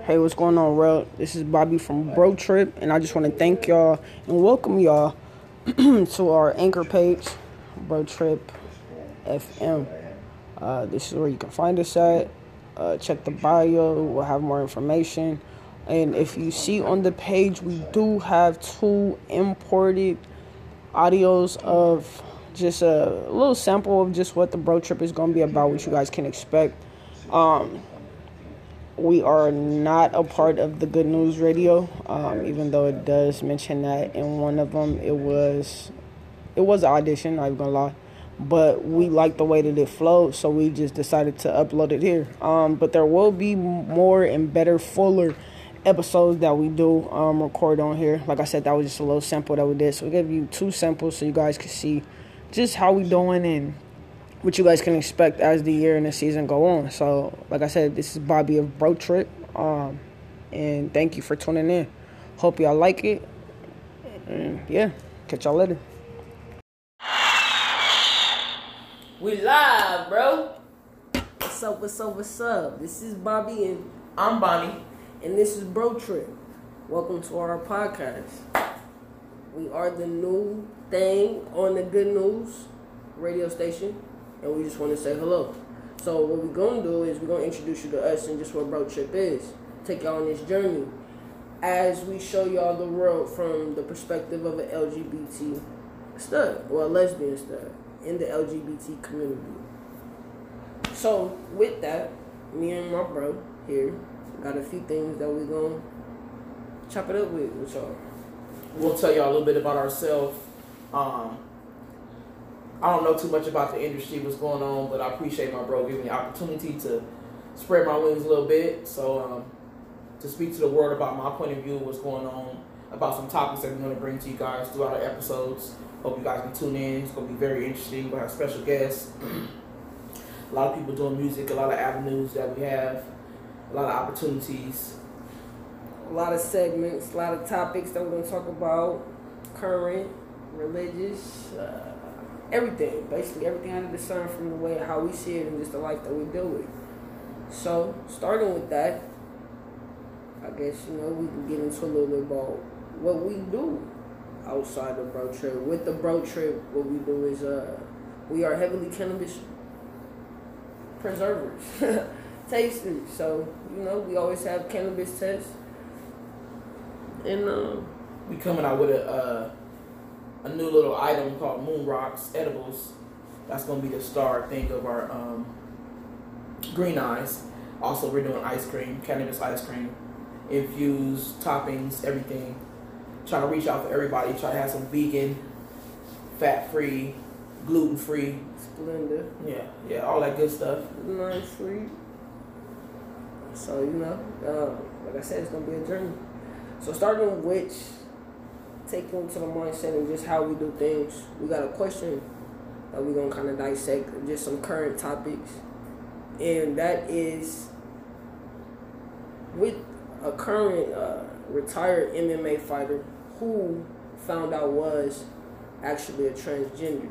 Hey, what's going on, world? This is Bobby from Bro Trip, and I just want to thank y'all and welcome y'all to our anchor page, Bro Trip FM. Uh, this is where you can find us at. Uh, check the bio, we'll have more information. And if you see on the page, we do have two imported audios of just a little sample of just what the Bro Trip is going to be about, what you guys can expect. Um, we are not a part of the Good News Radio, um, even though it does mention that in one of them. It was, it was an audition. I'm gonna lie, but we like the way that it flowed, so we just decided to upload it here. Um, but there will be more and better, fuller episodes that we do um, record on here. Like I said, that was just a little sample that we did. So we gave you two samples so you guys can see just how we doing and what you guys can expect as the year and the season go on. So, like I said, this is Bobby of Bro Trip, um, and thank you for tuning in. Hope y'all like it. And yeah, catch y'all later. We live, bro. What's up? What's up? What's up? This is Bobby and I'm Bonnie. and this is Bro Trip. Welcome to our podcast. We are the new thing on the Good News radio station, and we just want to say hello. So what we're gonna do is we're gonna introduce you to us and just what Bro Trip is. Take y'all on this journey as we show y'all the world from the perspective of an LGBT stud, or a lesbian stud in the LGBT community. So with that, me and my bro here got a few things that we're gonna chop it up with with y'all. We'll tell y'all a little bit about ourselves. Um, I don't know too much about the industry, what's going on, but I appreciate my bro giving me the opportunity to spread my wings a little bit. So, um, to speak to the world about my point of view, what's going on, about some topics that we're going to bring to you guys throughout our episodes. Hope you guys can tune in. It's going to be very interesting. We'll have special guests. a lot of people doing music, a lot of avenues that we have, a lot of opportunities. A lot of segments, a lot of topics that we're gonna talk about, current, religious, uh, everything. Basically, everything under the sun from the way how we see it and just the life that we deal with. So, starting with that, I guess you know we can get into a little bit about what we do outside the bro trip. With the bro trip, what we do is uh, we are heavily cannabis preservers, tasters. So you know we always have cannabis tests, and um, We coming out with a uh, a new little item called Moon Rocks Edibles. That's gonna be the star thing of our um, green eyes. Also, we're doing ice cream, cannabis ice cream, infused toppings, everything. Trying to reach out for everybody. Try to have some vegan, fat free, gluten free. Splendor, Yeah, yeah, all that good stuff. nice sweet. So you know, uh, like I said, it's gonna be a journey. So starting with which, take into the mindset and just how we do things. We got a question that we're gonna kind of dissect, just some current topics, and that is with a current uh, retired MMA fighter who found out was actually a transgender.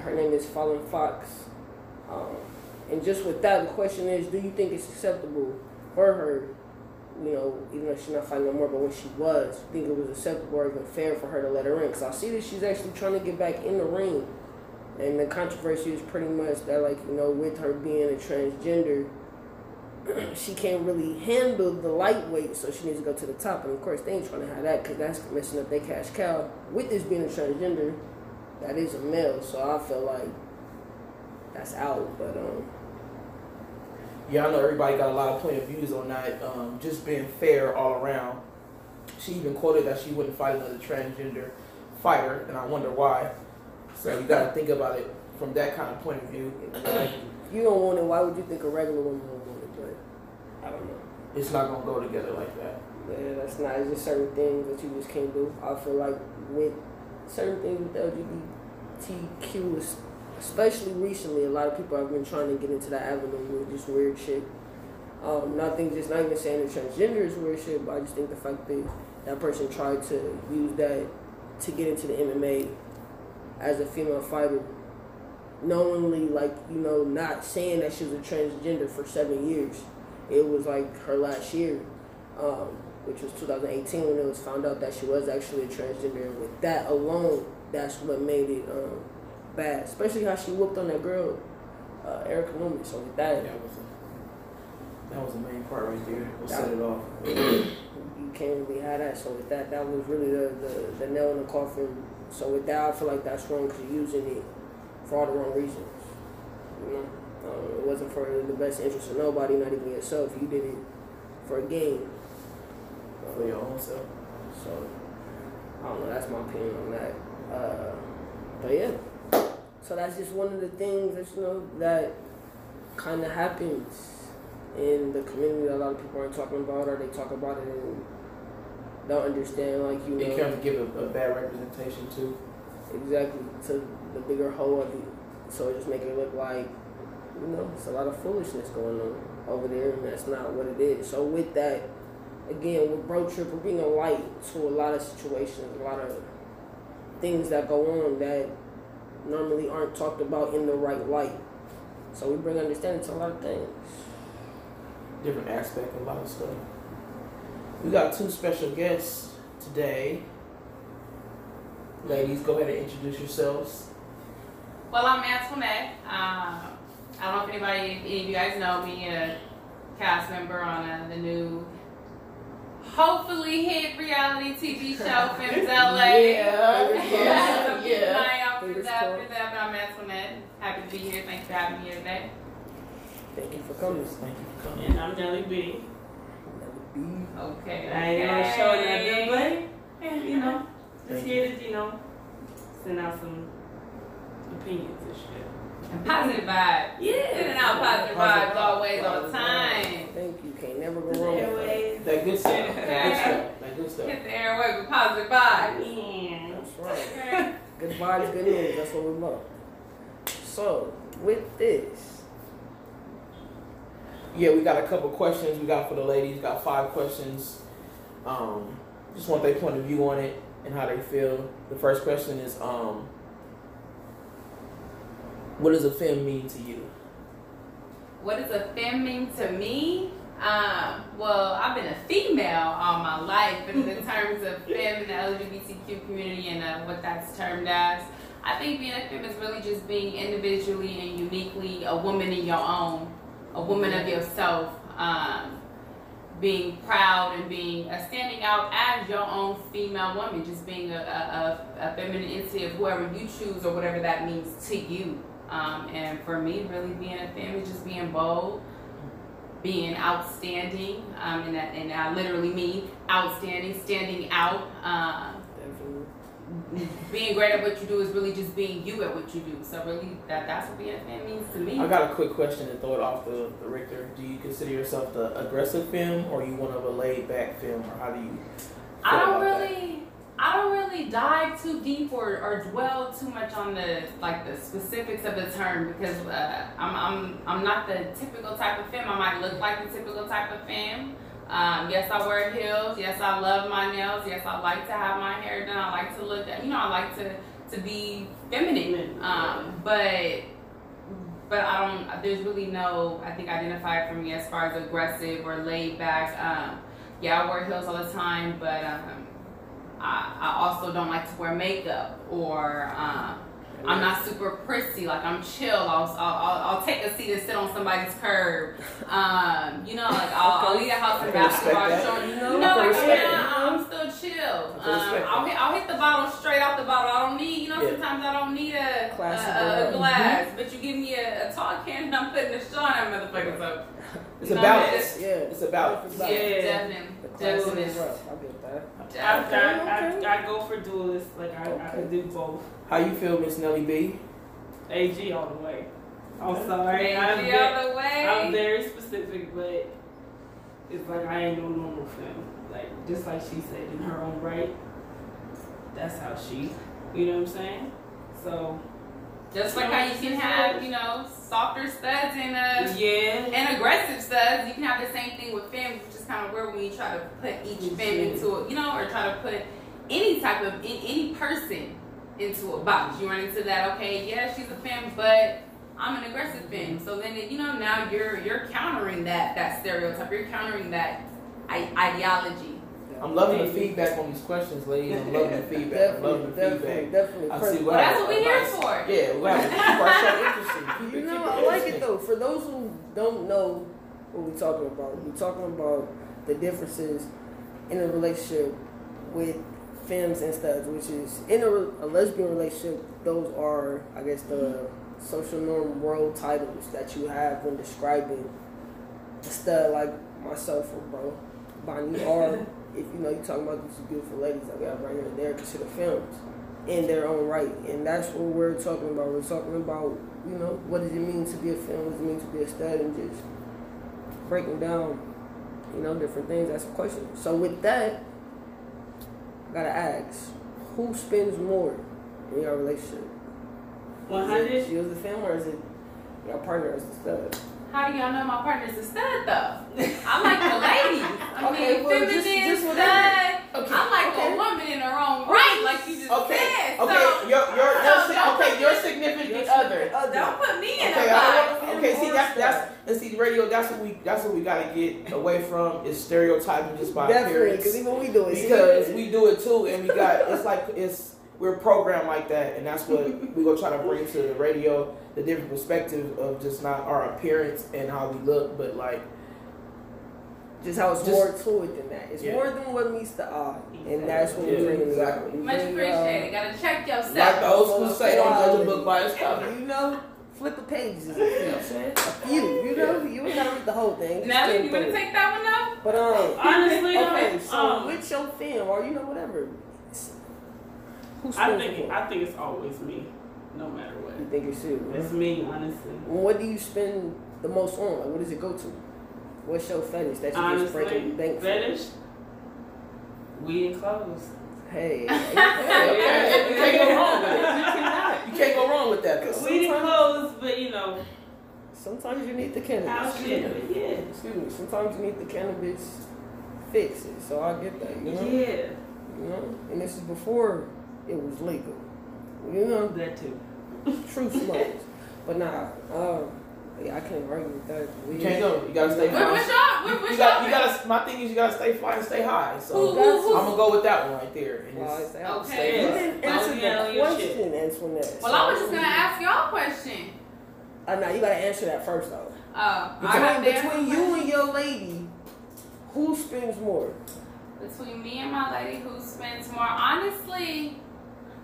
Her name is Fallon Fox. Um, and just with that, the question is, do you think it's acceptable for her, you know, even though she's not fighting no more, but when she was, you think it was acceptable or even fair for her to let her in? Because I see that she's actually trying to get back in the ring. And the controversy is pretty much that, like, you know, with her being a transgender, she can't really handle the lightweight, so she needs to go to the top. And of course, they ain't trying to have that because that's messing up their cash cow. With this being a transgender, that is a male, so I feel like that's out. But um, Yeah, I know everybody got a lot of point of views on that. Um, just being fair all around. She even quoted that she wouldn't fight another transgender fighter, and I wonder why. So you got to think about it from that kind of point of view. Like, you don't want it. Why would you think a regular woman would want it? But I don't know. it's not gonna go together like that. Yeah, that's not. It's just certain things that you just can't do. I feel like with certain things with LGBTQ, especially recently, a lot of people have been trying to get into that avenue with just weird shit. Um, nothing, just not even saying that transgender is weird shit, but I just think the fact that that person tried to use that to get into the MMA as a female fighter knowingly like you know not saying that she was a transgender for seven years. It was like her last year, um, which was 2018 when it was found out that she was actually a transgender. And with that alone, that's what made it um, bad. Especially how she whooped on that girl, uh, Erica Loomis. So with that, That was a, that was the main part right there. We'll That- set it off. you can't really have that. So with that, that was really the, the, the nail in the coffin. So with that, I feel like that's wrong because you're using it for all the wrong reasons. You know, um, it wasn't for the best interest of nobody, not even yourself. You did it for a game. For your own self. So I don't know. That's my opinion on that. Uh, but yeah, so that's just one of the things that you know that kind of happens in the community a lot of people aren't talking about, or they talk about it and don't understand. Like you It know, can give a, a bad representation too. exactly to the bigger whole of it. So it just make it look like you know it's a lot of foolishness going on over there, and that's not what it is. So with that, again, with Bro Trip, we're being a light to a lot of situations, a lot of things that go on that normally aren't talked about in the right light. So we bring understanding to a lot of things. Different aspect, a lot of stuff. We got two special guests today. Ladies, go ahead and introduce yourselves. Well, I'm Antoinette. Um, I don't know if anybody, any of you guys know me, a cast member on uh, the new, hopefully hit reality TV show, Films LA. Yeah, Fingers yeah, so keep an yeah. eye out for Fingers that. crossed. For that, but I'm Antoinette. Happy to be here. Thanks for having me here today. Thank you for coming. Thank you for coming. And I'm Jelly B. Okay. I ain't gonna show nothing, but eh, you know, just Thank here to you know send out some opinions and shit. And positive vibes. Yeah. Sending out positive Positive vibes always Positive all the time. Thank you. Can't never go wrong with that. Airways. That good stuff. That good stuff. That good stuff. Hit the airway with positive vibes. Yeah. That's right. Good vibes, good news. That's what we love. So, with this, Yeah, we got a couple questions we got for the ladies. Got five questions. Um, just want their point of view on it and how they feel. The first question is, um, what does a femme mean to you? What does a femme mean to me? Um, well, I've been a female all my life, but in terms of femme in the LGBTQ community and uh, what that's termed as, I think being a femme is really just being individually and uniquely a woman in your own, a woman of yourself, um, being proud and being uh, standing out as your own female woman, just being a, a, a, feminine entity of whoever you choose or whatever that means to you. Um, and for me, really being a femme is just being bold, being outstanding, um, and, that, and I literally mean outstanding, standing out. Definitely. being great at what you do is really just being you at what you do. So really, that that's what being a femme means to me. I got a quick question to throw it off the, the Richter. Do you consider yourself the aggressive femme or you one of a laid back femme or how do you I don't about that? I don't really dive too deep or, or dwell too much on the like the specifics of the term because uh, I'm I'm I'm not the typical type of femme. I might look like the typical type of femme. Um, yes, I wear heels. Yes, I love my nails. Yes, I like to have my hair done. I like to look, you know, I like to to be feminine. Um, but but I don't. There's really no, I think, identifier for me as far as aggressive or laid back. Um, yeah, I wear heels all the time, but um, I, I also don't like to wear makeup or um, I'm not super prissy. Like I'm chill. I'll, I'll, I'll, I'll take a seat and sit on somebody's curb. Um, you know, like I'll, I'll leave the house I in can respect basketball that. shorts. You You know, know, I can like respect I'm. I'm still chill. Um, I'll, hit, I'll hit the bottle straight out the bottle. I don't need, you know, Yeah. sometimes I don't need a, a, a, girl. a glass, but you give me a, a tall can and I'm putting a straw in that motherfucker. So It's a No, balance. Yeah. It's a balance. yeah, Yeah. definitely, The definitely. is rough. I get that. I, definitely. I, okay. I, I go for duelists. Like I, I can do both. How you feel, Miss Nelly B? AG all the way. I'm sorry. I'm, ve- all the way. I'm very specific, but it's like I ain't no normal femme. Like just like she said in her own right. That's how she. You know what I'm saying? So Just like how you can have, you know, softer studs and uh yeah. and aggressive studs, you can have the same thing with femmes, which is kind of weird when you try to put each femme into it, you know, or try to put any type of in, any person into a box. You run into that. Okay, yeah, she's a femme, but I'm an aggressive femme. So then you know now you're you're countering that that stereotype. You're countering that I- ideology. I'm loving the feedback on these questions, ladies. I'm loving the feedback. I'm loving the definitely, feedback. definitely. I see what that's what we're here for. Yeah, we have to keep our show interesting. You know, I like it though. For those who don't know what we're talking about, we're talking about the differences in a relationship with femmes and studs, which is in a, a lesbian relationship. Those are, I guess, the social norm world titles that you have when describing a stud like myself or bro, Bonnie, or if you know you're talking about these beautiful ladies that we have right here, they're considered femmes in their own right, and that's what we're talking about. We're talking about you know what does it mean to be a femme, what does it mean to be a stud, and just breaking down you know different things. That's a question. So with that, gotta ask, who spends more in your relationship? One Is hundred. it She was the family, or is it your partner as the stud? How do y'all know my partner's a stud though? I'm like the ladies. I Okay, mean, well, feminine just- just stud. whatever. Okay. I like okay. a woman in her own right, like you just Okay, said. okay, So your your your So si- okay, your me- significant other. don't put me in Okay, a I box. okay. See, that's that's and see, the radio. That's what we that's what we gotta get away from is stereotyping just by Definitely, because appearance. even we do it. Because we do it too, and we got it's like it's we're programmed like that, and that's what we gonna try to bring to the radio the different perspective of just not our appearance and how we look, but like just how it's Just- more to it than that. It's Yeah. more than what meets the eye, and that's what Yeah, we bring exactly. We Much bring, appreciated. Gotta check yourself. like the old school say, don't judge a book by its cover. you know, flip a page. is a You know what. I'm saying? A few, you know, you ain't gotta read the whole thing. Just Nelly, you wanna through take that one out? But um, Honestly, okay, though, so um, with your femme or you know whatever, who I spends think the I think it's always me, no matter what. You think it's you? It's me, honestly. What do you spend the most on? Like, what does it go to? What's your fetish that you just break Honestly, bank fetish, weed and clothes. Hey, Okay, okay. You can't go wrong with it. You cannot. You can't go wrong with that. Weed and clothes, but you know, Sometimes you need the cannabis. Excuse me. yeah. Excuse me. Sometimes you need the cannabis fix it. So I get that. You know. Yeah, You know. And this is before it was legal. You know. that too. True smokes. But nah. Um. Yeah, I can't argue with that. You can't go. You gotta stay What, what's fly. y'all? What, You got. y'all? You gotta. My thing is, you gotta stay fly and stay high. Who, So who, who? I'm gonna go with that one right there. And Well, I it's- Okay. stay- You didn't answer yeah, the question, Antoinette. Well, I was just gonna ask y'all a question. Uh, now you gotta answer that first though. Uh, Between, between answer you and your lady, who spends more? between me and my lady who spends more. Honestly,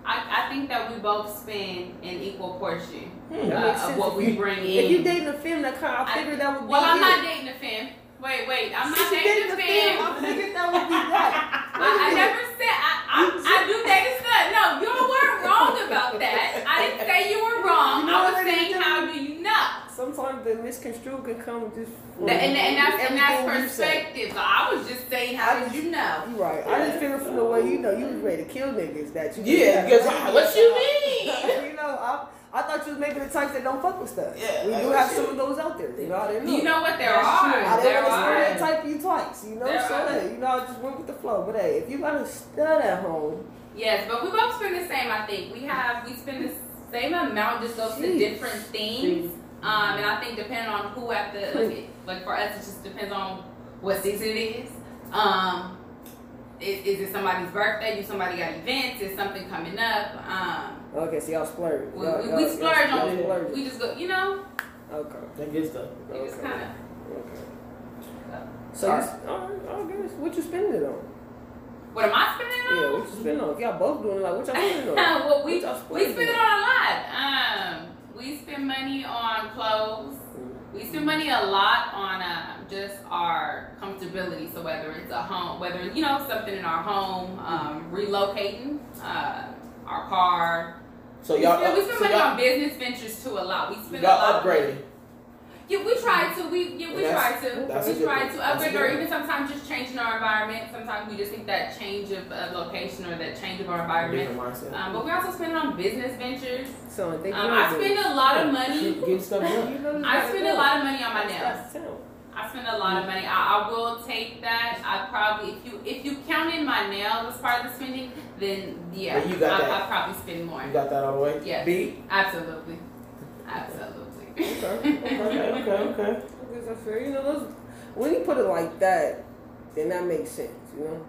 I, I think that we both spend an equal portion Hmm, uh, of what we bring in. If you dating a femme, that kind, I I- figured that would be. well, I'm it. not dating a femme. Wait, wait, I'm not dating a femme. I figured that would be that. I, I never said I, I, I do date a stud. No, you weren't wrong about that. I didn't say you were wrong. You know I was saying how do you know? Sometimes the misconstrued can come just. from That- and, and that's and that's everything you say. perspective. So I was just saying how did you know? You right. I just figured from the way you know you was ready to kill niggas that you. Yeah, because I- what you mean? you know, I, I thought you was maybe the type that don't fuck with stuff. Yeah, we do have you- some of those out there. You know, I didn't know. You know what there That's are. true. I didn't want to are. stereotype you twice, you know. There so are. hey, you know, I just went with the flow. But hey, if you got a stud at home, Yes, but we both spend the same. I think we have we spend the same amount. Just goes to different things. Um, and I think depending on who at the like, like for us, it just depends on what season it is. Um, is, is it somebody's birthday? Do somebody got events? Is something coming up? Um, okay, so y'all splurge. we, Y'all- we, y'all- we y'all- splurge y'all on. We just go. You know, Okay. That good stuff. we just Okay. kind of. Okay. So you, Alright. all right, all. What you spending it on? What am I spending it Yeah, on? what you spending on? If y'all both doing it, like what y'all spending on? well, we What y'all we spending spend it on a lot. Um, we spend money on clothes. We spend money a lot on uh, just our comfortability. So whether it's a home, whether you know something in our home, um, relocating, uh, our car. So We y'all, spend, we spend so money on business ventures too a lot. We spend a y'all lot. of money. upgraded. Yeah, we try to. We yeah, we try to. we try thing. to That's a upgrade, or even sometimes just changing our environment. Sometimes we just think that change of uh, location or that change of our environment. Um, but we also spend it on business ventures. So they Um, I spend a lot of money. Keep stuff done. You know, you I spend a lot of money on my nails. I spend a lot of money. I, I will take that. I probably if you if you count in my nails as part of the spending, then yeah, Yeah, you got I. I probably spend more. You got that all the way? Yes. B? Absolutely, absolutely. Okay. Okay, okay, okay. I guess that's fair. You know, those, when you put it like that, then that makes sense. You know,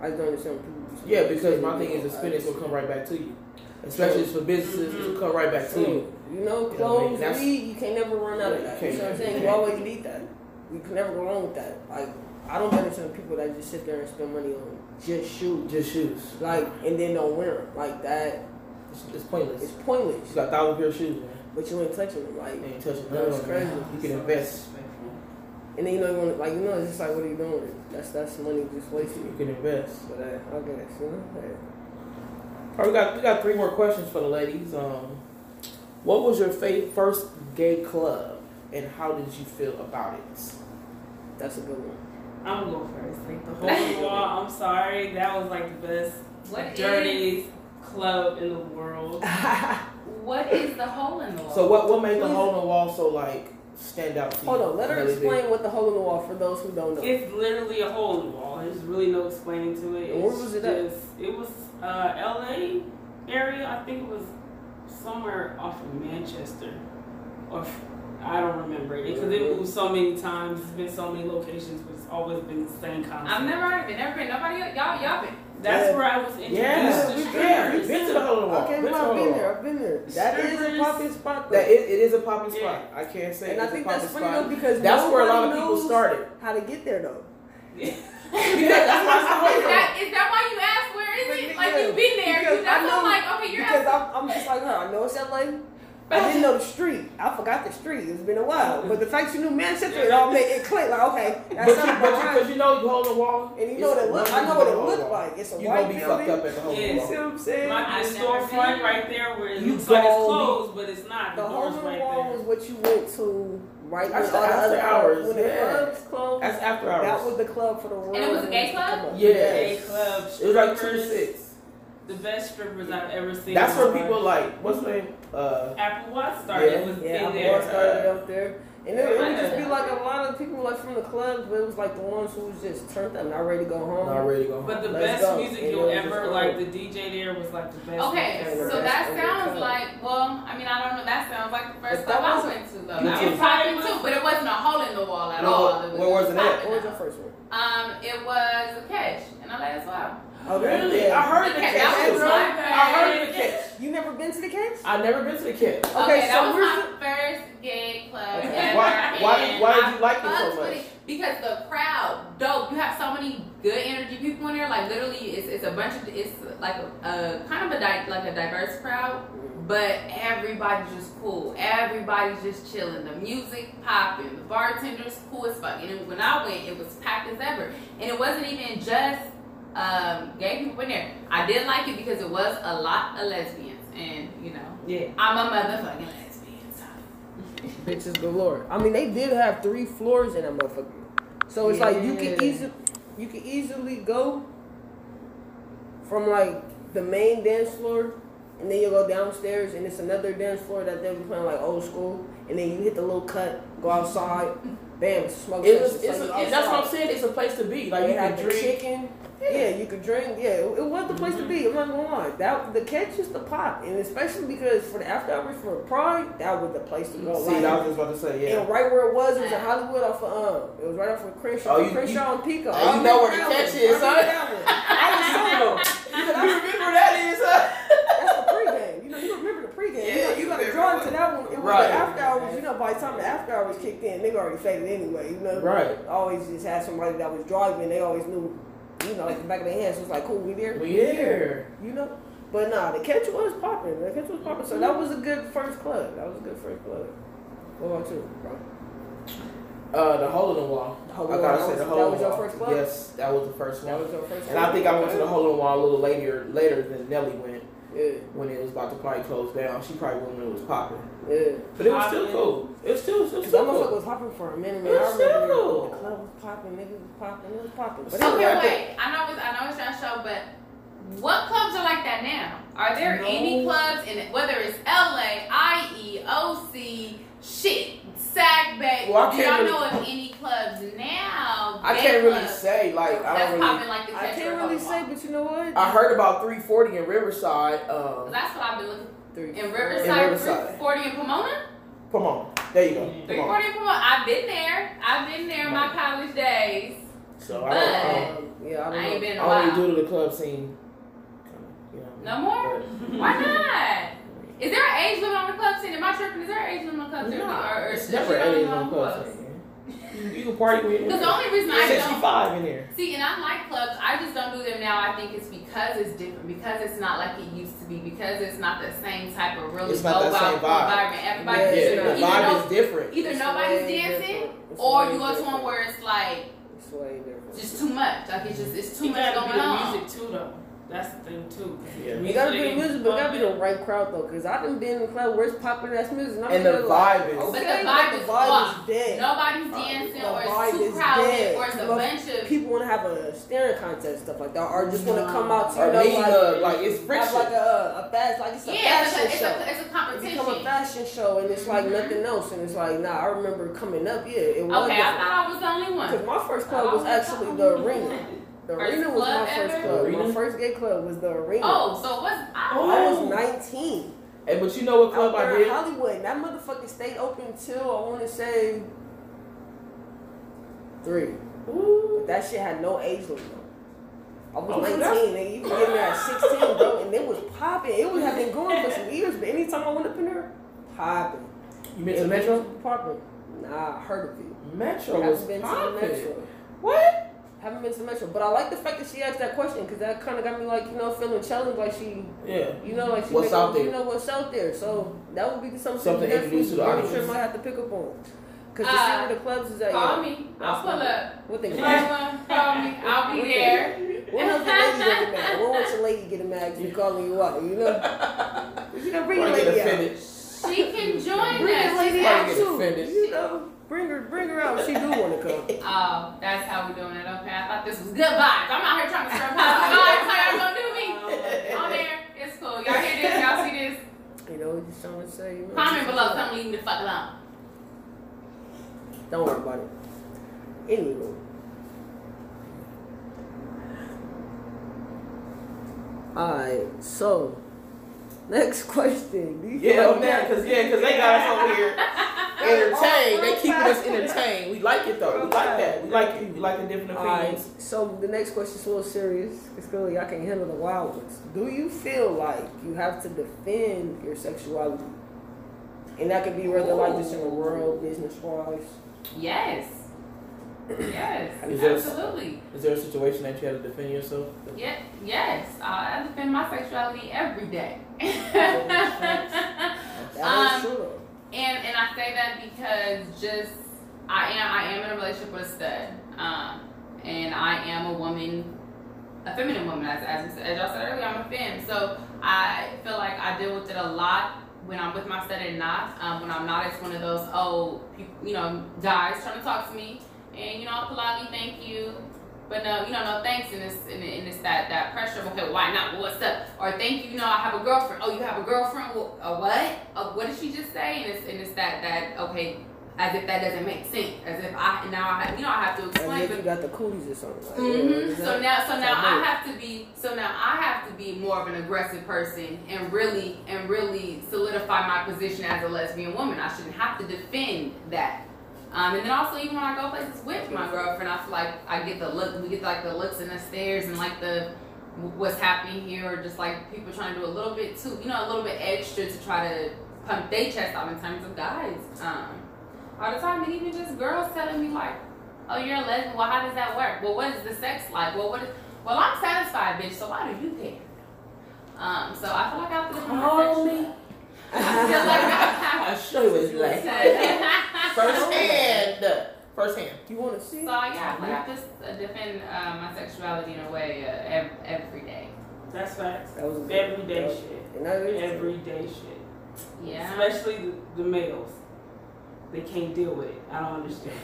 I don't understand people. Yeah, because my thing is the spending will come right back to you. Especially for businesses, it'll come right back to you. You know, You know I mean? clothes, That's- weed, you can never run out of that. you You know what I'm saying? You always need that. You can never go wrong with that. Like, I don't understand people that just sit there and spend money on just shoes. Just shoes. Like, and then don't wear them. Like, that It's, it's pointless. is pointless. You got a thousand pair of shoes, man. But you ain't touching them. Like, You ain't touching none That's of them. man. crazy. You can invest. and then you know, you want like, you know, it's just like, what are you doing? That's, that's money just wasted. You can invest. But uh, I guess, you know, hey. All right, we got we got three more questions for the ladies. Um, what was your fa- first gay club, and how did you feel about it? that's a good one. I'm gonna go first. Like the whole wall. I'm sorry. That was like the best, What is dirtiest club in the world. what is the hole in the wall? So what what made the hole in the wall so like stand out to you? Hold on, let her really big? explain what the hole in the wall for those who don't know. It's literally a hole in the wall. There's really no explaining to it. And where was it at? just- It was uh, L.A. area. I think it was somewhere off of Manchester, or I don't remember it because it moved so many times. It's been so many locations, but it's always been the same concept. I've never heard of it. Never been. Nobody. Y'all. Y'all been. That's Yeah. where I was introduced Yeah, to we- strippers. yeah, we've been to the hole in the wall. Okay, Been I've hole been there. I've been there. That is a Strippers. popping spot. Though. That it, it is a popping Yeah. spot. I can't say and I think a that's funny spot. though because That's where a lot of people started. How to get there though? Yeah, that's why it's the hole in Is the that is that why you asked where is it? Like you've been there. Because You, I know, I'm like, okay, you're Because asking. I'm, I'm just like her. I know it's LA. I didn't know the street. I forgot the street. It's been a while. But the fact you knew Manchester, it all made it click. Like okay, But that's you, something but you, behind. cause you know the hole in the wall. And you know what it it's look. I know what it hole in the looked like. It's a You white gonna be fucked up at the hole in Yeah, the You wall. see what I'm saying? Might be a I've never storefront right there where it You looks like it's closed, but it's not. The The hole door's in the right wall there. was what you went to right when That's all the the other hours, When the yeah. clubs closed, That's after hours. that was the club for the world. And it was a gay club? Yeah. Gay club, It was like two to six. The best strippers I've ever seen. That's in where people like what's the name? Uh, Apple Watch started Yeah. was Yeah, in I there. started up there. And it, it would just be like a lot of people like from the clubs, but it was like the ones who was just turned up, not ready to go home. not ready to go home. But the Let's best go. music And you'll it was just ever like. The DJ there was like the best. Okay, music Yeah, ever. so that sounds like well, I mean I don't know. That sounds like the first that club I wasn't- went to though. Me That too. was popping too, but it wasn't a hole in the wall at No, all. what- It was where was it at? What was your out. first one? Um, it was a catch in LA as well. Oh, Really? I heard the Okay, catch. that was too. I heard the catch. You never been to the cage? I never been to the catch. Okay, Okay, so that was where's my first gay club Okay. ever. Why- why- why did you like it so much? it Because the crowd, dope. You have so many good energy people in there. Like literally, it's, it's a bunch of it's like a, a kind of a di- like a diverse crowd, but everybody's just cool. Everybody's just chilling. The music popping. The bartenders cool as fuck. And when I went, it was packed as ever. And it wasn't even just um, gay people in there. I did like it because it was a lot of lesbians, and you know, Yeah. I'm a motherfucking lesbian. So. Bitches galore. I mean, they did have three floors in a motherfucker. So it's like you can easily, you can easily go from like the main dance floor, and then you go downstairs, and it's another dance floor that they be playing like old school, and then you hit the little cut, go outside, bam, smoke. It was. session, It's so a, you that's what I'm saying. It's a place to be. Like They you had can drink. chicken. Yeah, you could drink. Yeah, it, it was the place to be. I'm not gonna lie. That the catch is the pop, and especially because for the after hours for Pride, that was the place to go. See, Like, I was just about to say, yeah. and right where it was, it was in Hollywood off of um, it was right off of Crenshaw, Oh, you- Crenshaw and Pico. Oh, you I know where the catch one. is, I huh? remember that. I was single. You remember that is, huh? That's the pregame. You know, you remember the pregame. Yeah, you know, you you got to remember draw it. into that one. It was Right. the after hours. You know, by the time the after hours kicked in, they already faded anyway. You know, Right. Always just had somebody that was driving. And they always knew. You know, like the back of their hands was like, cool, we there. We here. You know. But nah, the catch was popping. The catch was popping. So that was a good first club. That was a good first club. What about you, bro? Uh, the hole in the wall. The hole I gotta say That the was- hole that in was the your wall. first club? Yes, that was the first one. That was your first. And I think I went to the hole in the wall a little later, later than Nelly went Yeah, when it was about to probably close down. She probably went when it was popping, yeah. but it was still cool. It was still, it was Cause that still motherfucker cool. was popping for a minute, man. It I was remember still. the club was popping, niggas was popping, it was popping. But So- anyway, Okay, I think- wait. I know it's I know it's your show, but what clubs are like that now? Are there No. any clubs in it, whether it's LA, IE, OC, shit, Sack baby. Well, I Do can't y'all really- know of any clubs now? I can't really say like I That's don't really. popping like the I can't really say, mall. but you know what? I heard about 340 in Riverside. Um, That's what I've been looking Three, in four. Riverside. Riverside. 40 in Pomona. come on, there you go. Come 340 in Pomona. I've been there. I've been there in my college days. So I don't. I yeah, I don't I know. ain't been in a I don't while. really do to the club scene. You know. No more? But- Why not? Is there an age limit on the club scene? Am I tripping? Is there an age limit on the club scene? Nah, or, or it's never it any on on clubs? club scene. You, you can party with Because the only reason I don't 65 in there. see, and I like clubs, I just don't do them now. I think it's because it's different, because it's not like it used to be, because it's not the same type of really It's not go that same out vibe. environment. Everybody Yeah, Yeah, either, the it's vibe know- is different. either It's nobody's dancing, different. Or you go to one where it's like It's just too much. Like it's just it's too You much going be the on. music too, though. That's the thing too. Yeah. You gotta be the music, but it gotta be the right crowd though. Cause I done been in a club where it's popular ass music, and, I'm And the there like, vibe is- okay, But the but vibe the is vibe off. is dead. Nobody's Uh, dancing, the or it's too crowded, dead. or it's a bunch of People want to have a staring contest stuff like that, or just want to No. come out to Or you know, need like, a, like it's have like a, a fast, like it's a yeah, it's a, fashion it's show. a, it's a It become a fashion show, and it's like Mhm. nothing else. And it's like, nah, I remember coming up, yeah, it was. Okay, I thought I was the only one. Because my first club was was actually the the arena. One. The First arena was my first ever? club. Arena? My first gay club was the arena. Oh, so it was I Oh. I was 19. Hey, but you know what club Out I did? Hollywood. That motherfucker stayed open till I want to say three. But that shit had no age limit. I was Oh, 19. that's- They even get me at 16, bro, and it was popping. It would have been going for some years, but anytime I went up in there, popping. You been to Metro? Popping. Nah, I heard of it. Metro was Haven't been to the popping. Metro. What? Haven't been to the Metro, but I like the fact that she asked that question because that kind of got me like you know feeling challenged, like she Yeah. you know, like she What's make- out there? You know what's out there. So that would be something, Something definitely introduced to the Bro audience. Trip might have to pick up on. Cause to Uh, see where the clubs is at. call yeah. me. I'll pull up. What they Mama, call me. I'll be there. When else the lady get mad? When wants a lady get mad? 'cause we calling you out, you know? You gonna bring Why your lady out. She can join Bring us. your lady She's out Why get too. offended? You know, bring her, bring her out. She do want to come. Oh, that's how we doing it. Okay, I thought this was good vibes. I'm out here trying to stir positive vibes. How y'all gonna do me? Oh, On there, it's cool. Y'all hear this? Y'all see this? You know, what you just trying to say. You know, Comment below. Tell me leave me the fuck alone. Don't worry about it. Anyway. Alright, so next question. Do you feel Yeah, like oh, man, cause yeah, cause they got us over here entertained. They keeping us entertained. We like it though. We like that. We like it. We like the different Alright, opinions. so the next question is a little serious. It's clearly y'all can handle the wild ones. Do you feel like you have to defend your sexuality? And that could be whether like just in the world, business wise. Yes. Yes. Is there- Absolutely. Is there a situation that you had to defend yourself? Yeah, yes. I defend my sexuality every day. That is Um, true. And and I say that because just I am I am in a relationship with a stud, um, and I am a woman, a feminine woman, as as, as y'all said earlier. I'm a femme, so I feel like I deal with it a lot when I'm with my stud and not. Um, when I'm not, it's one of those oh, you know, guys trying to talk to me, and you know, politely thank you. But no, you know, no thanks, and it's and, and it's that that pressure. of, Okay, why not? What's up? Or thank you. You know, I have a girlfriend. Oh, you have a girlfriend? Well, a what? Uh, what did she just say? And it's and it's that that okay, as if that doesn't make sense. As if I now I have, you know I have to As explain. if But you got the cooties or something. Like, hmm is So now, so now I have to be, so now I have to be more of an aggressive person and really, and really solidify my position as a lesbian woman. I shouldn't have to defend that. Um, and then also, even when I go places with my girlfriend, I feel like I get the look, we get like the looks and the stares and like the what's happening here, or just like people trying to do a little bit too, you know, a little bit extra to try to pump their chest out in terms of guys. Um, all the time, and even just girls telling me like, "Oh, you're a lesbian. Well, how does that work? Well, what is the sex like? Well, what is? Well, I'm satisfied, bitch. So why do you care? Um, so I feel like I have to Call me. I feel like I have I'll show you what it's like. First hand. First hand. You want to see? So yeah, I feel like I just uh, defend uh, my sexuality in a way uh, every, every day. That's facts. That was a good- Everyday that was- shit. And that is true. Everyday shit. Yeah. Especially the, the males. They can't deal with it. I don't understand.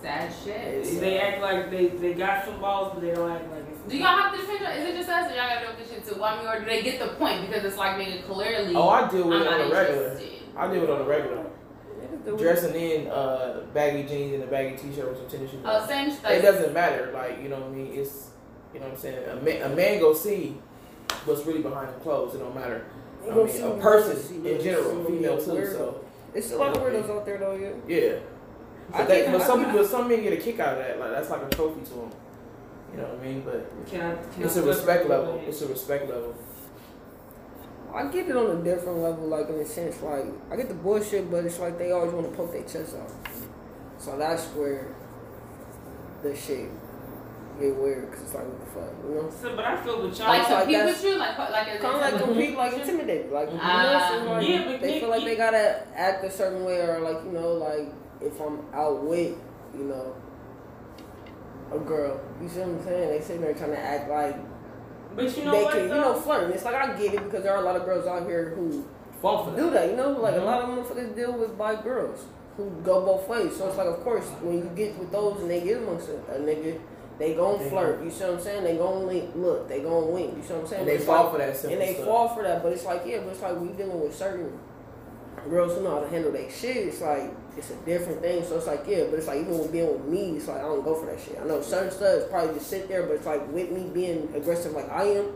Sad shit. They act like they, they got some balls, but they don't act like it's. Do y'all have to defend? your- Is it just us, or y'all gotta do this shit too? Well, I mean, or do they get the point because it's like nigga clearly? Oh, I deal with I'm it on not a regular. interested. I deal with it on a regular. Niggas there with dressing in uh, baggy jeans and a baggy t-shirt with some tennis shoes. Oh, same it doesn't matter. Like you know what I mean? It's you know what I'm saying. A man, a man go see what's really behind the clothes. It don't matter. I mean, a person in general, female too. So It's a lot of weirdos out there though, yeah. yeah. But, they, think- but some people, some men get a kick out of that. Like that's like a trophy to them. You know what I mean? But Can I? Can it's I a respect it? level. It's a respect level. I get it on a different level, like in a sense, like I get the bullshit, but it's like they always want to poke their chest out. So that's where the shit get weird, cause it's like what the fuck, you know? So, but I feel with y'all. like It's like compete that's- with you, like what- like Kind of like a- compete, like intimidated, like you know, Ah. so like, Yeah, but they Nick, feel like you- they gotta act a certain way, or like you know, like if I'm out with, you know, a girl, you see what I'm saying? They sitting there trying to act like but you know they what? can, you though? know, flirting. It's like I get it because there are a lot of girls out here who Fall for that. do that, you know, like Mhm. a lot of motherfuckers deal with bi girls who go both ways. So it's like, of course, when you get with those and they get amongst a, a nigga, they gon' They flirt. You see what I'm saying? They gon' link, look, they gon' wink. You see what I'm saying? And they it's fall like- for that simple and they stuff. fall for that. But it's like, yeah, but it's like we dealing with certain girls who know how to handle their shit. It's like it's a different thing. So it's like, yeah, but it's like even with being with me, it's like I don't go for that shit. I know certain stuff probably just sit there, but it's like with me being aggressive like I am,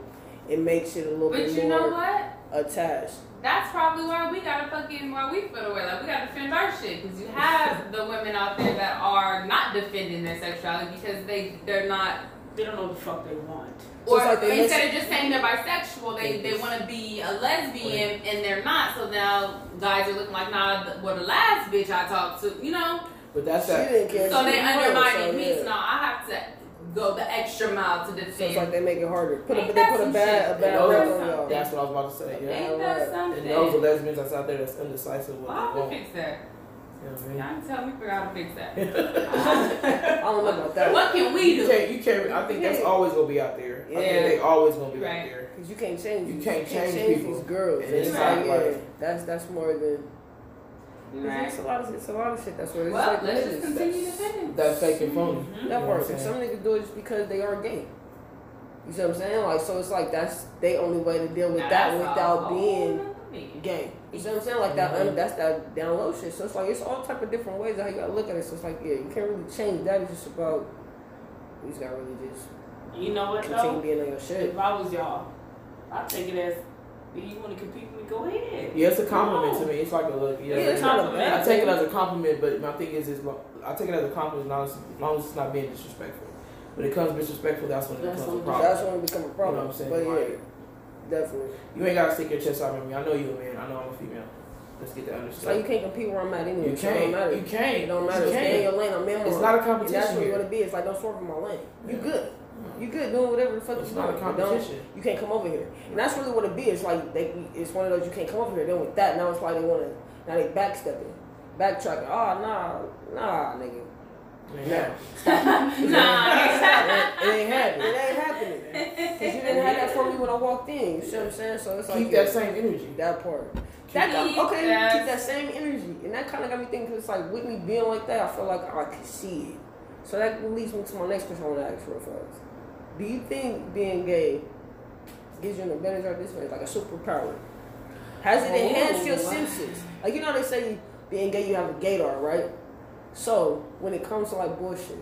it makes it a little But bit you know more what? attached. That's probably why we gotta fucking why we feel away. Like we gotta defend our shit because you have the women out there that are not defending their sexuality because they they're not They don't know what the fuck they want. Or it's like they instead miss- of just saying they're bisexual, they they want to be a lesbian and they're not. So now guys are looking like, nah, th- well the last bitch I talked to, you know. But that's She that. didn't care. So She they was fine, undermining so, me. yeah. So now I have to go the extra mile to So it's defend. like they make it harder. Put a, Ain't they put a some bad, shit? a bad rep on y'all. that's what I was about to say. Yeah. Ain't that And something? those are lesbians that's out there that's indecisive what Well, they how to fix that? You know what I mean? Y'all can tell me figure out how to fix that. I don't know about that. what can we You do? can't. You can't. I think that's always gonna be out there. I Yeah. think they always gonna be Right. out there. Because you can't change. You these- can't change people. these girls. And And it's it's like, not yeah, that's that's more than. Right. It's a lot of it's a lot of shit. That's what it's Well, like. let's just niggas. continue defending. That's fake and phony. Mhm. That what part. I'm some niggas do it just because they are gay. You see what I'm saying? Like so, it's like that's they only way to deal with Now, that without being nother thing. gay. You see what I'm saying? Like that. Mhm. un- that's that down low shit. So it's like it's all type of different ways how you gotta look at it. So it's like yeah, you can't really change that. It's just about you just gotta really just You know what continue though? being on your shit. If I was y'all, I'd take it as, you want to compete with me? Go ahead. Yeah, it's a compliment No. to me. It's like a look. Yeah, Yeah, it's not a compliment. I take it as a compliment, but my thing is, is I take it as a compliment as long as, as long as it's not being disrespectful. When it comes disrespectful, that's when it That's becomes a problem. That's when it become a problem. You know what I'm saying? But yeah, Like, definitely. you ain't gotta stick your chest out on me. I know you a man. I know I'm a female. Let's get that It's like you can't compete where I'm at anyway. You so It don't can't. matter. You can't. It don't You matter. Stay in can't. your lane. I'm in It's not a And competition that's what here. it would be. It's like don't swerve in my lane. You Yeah. good. You good doing whatever the fuck It's you not a doing. But don't- competition. You can't come over here. And that's really what it be. It's like they it's one of those you can't come over here. Then with that now it's like they wanna now they backstepping. Backtracking. Oh nah, nah, nigga. Yeah. Nah. It ain't happening. It ain't happening. Cause you didn't have that for me when I walked in. You see what I'm saying? So it's like Keep that same energy. that part. That got, Keep okay, that- keep that same energy, and that kind of got me thinking. Cause it's like with me being like that, I feel like I can see it. So that leads me to my next question I want to ask real fast. Do you think being gay gives you an advantage or disadvantage, like a superpower? Has it enhanced your Oh, wow. senses? Like you know they say being gay you have a gaydar, right? So when it comes to like bullshit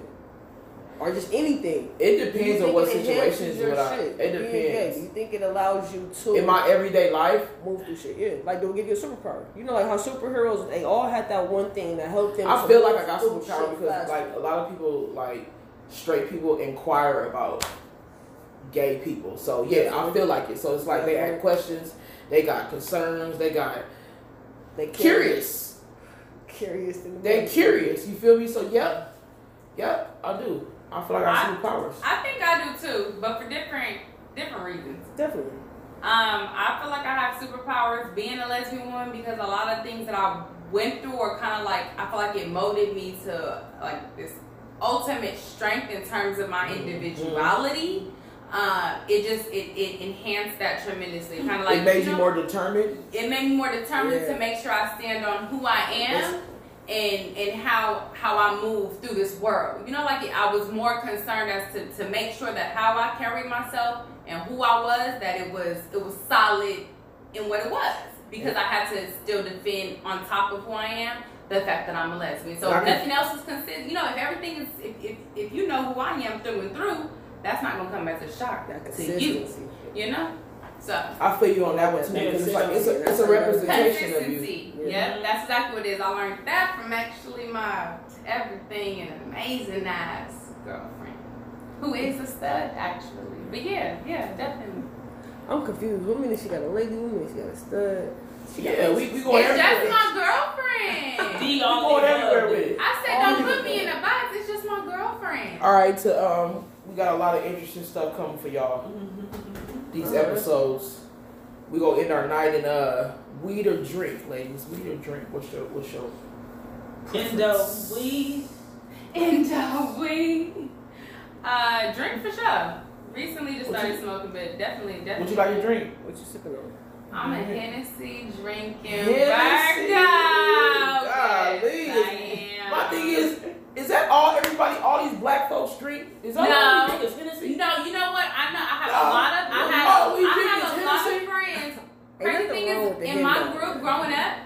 or just anything, It depends on what situations. What I, shit? it depends. you think it allows you to In my everyday life, move through shit. Yeah, like they'll give you a superpower. You know, like how superheroes they all had that one thing that helped them. I feel like I got superpower because faster. like a lot of people like straight people inquire about gay people. So yeah, I feel like it. So it's like they ask questions, they got concerns, they got they curious. Curious. in the They moment. curious. You feel me? So yep, yep, I do. I feel like I have superpowers. I think I do too, but for different different reasons. Definitely. Um, I feel like I have superpowers being a lesbian woman because a lot of things that I went through are kind of like I feel like it molded me to like this ultimate strength in terms of my individuality. Uh, it just it, it enhanced that tremendously. Kind of like it made you know, more determined. it made me more determined Yeah. to make sure I stand on who I am and and how how I move through this world. You know, like I was more concerned as to, to make sure that how I carried myself and who I was, that it was it was solid in what it was. Because I had to still defend on top of who I am, the fact that I'm a lesbian. So nothing else is considered, you know, if everything is, if, if, if you know who I am through and through, that's not gonna come as a shock to you. You know, so I feel you on that one too because it's like it's a, it's a representation of you. Yeah. Yeah, that's exactly what it is. I learned that from actually my everything and amazing ass girlfriend, who is a stud actually. But yeah, yeah, definitely. I'm confused. What minute she got a lady? What minute she got a stud? She got Yeah, we we going It's just my girlfriend. The We only going everywhere with it. I said, All don't put me in a box. It's just my girlfriend. All right, to um, we got a lot of interesting stuff coming for y'all. These Alright. episodes, we gonna end our night in uh, weed or drink, ladies. Weed or drink? What's your what's your? Indo weed. And weed. uh, drink for sure. Recently just What started you- smoking, but definitely, definitely. What you like to drink? What you sipping on? I'm a Hennessy drinking Hennessy. Golly. Yes, I am. My thing is, is that all everybody, all these black folks drink? Is that No. all we drink is Hennessy? No, you know what? I know I have a lot of I have oh, we I have a lot of friends. Crazy thing is, in my group growing up,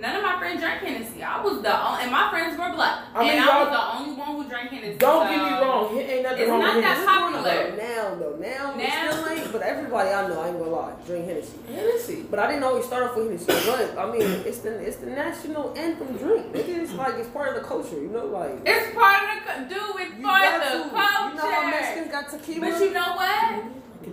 none of my friends drank Hennessy. I was the only, and my friends were black, I mean, and I was the only one who drank Hennessy. Don't so- get me wrong. It ain't nothing It's wrong not with that Hennessy. popular. Now though, now, Now? still ain't. But everybody I know, I ain't gonna lie, drink Hennessy. Hennessy. But I didn't always start off with Hennessy. But I mean, it's the it's the national anthem drink. Nigga, It's like it's part of the culture. You know, like It's part of the dude. It's part of the You know how. Mexicans got tequila. But you know what? Mm-hmm.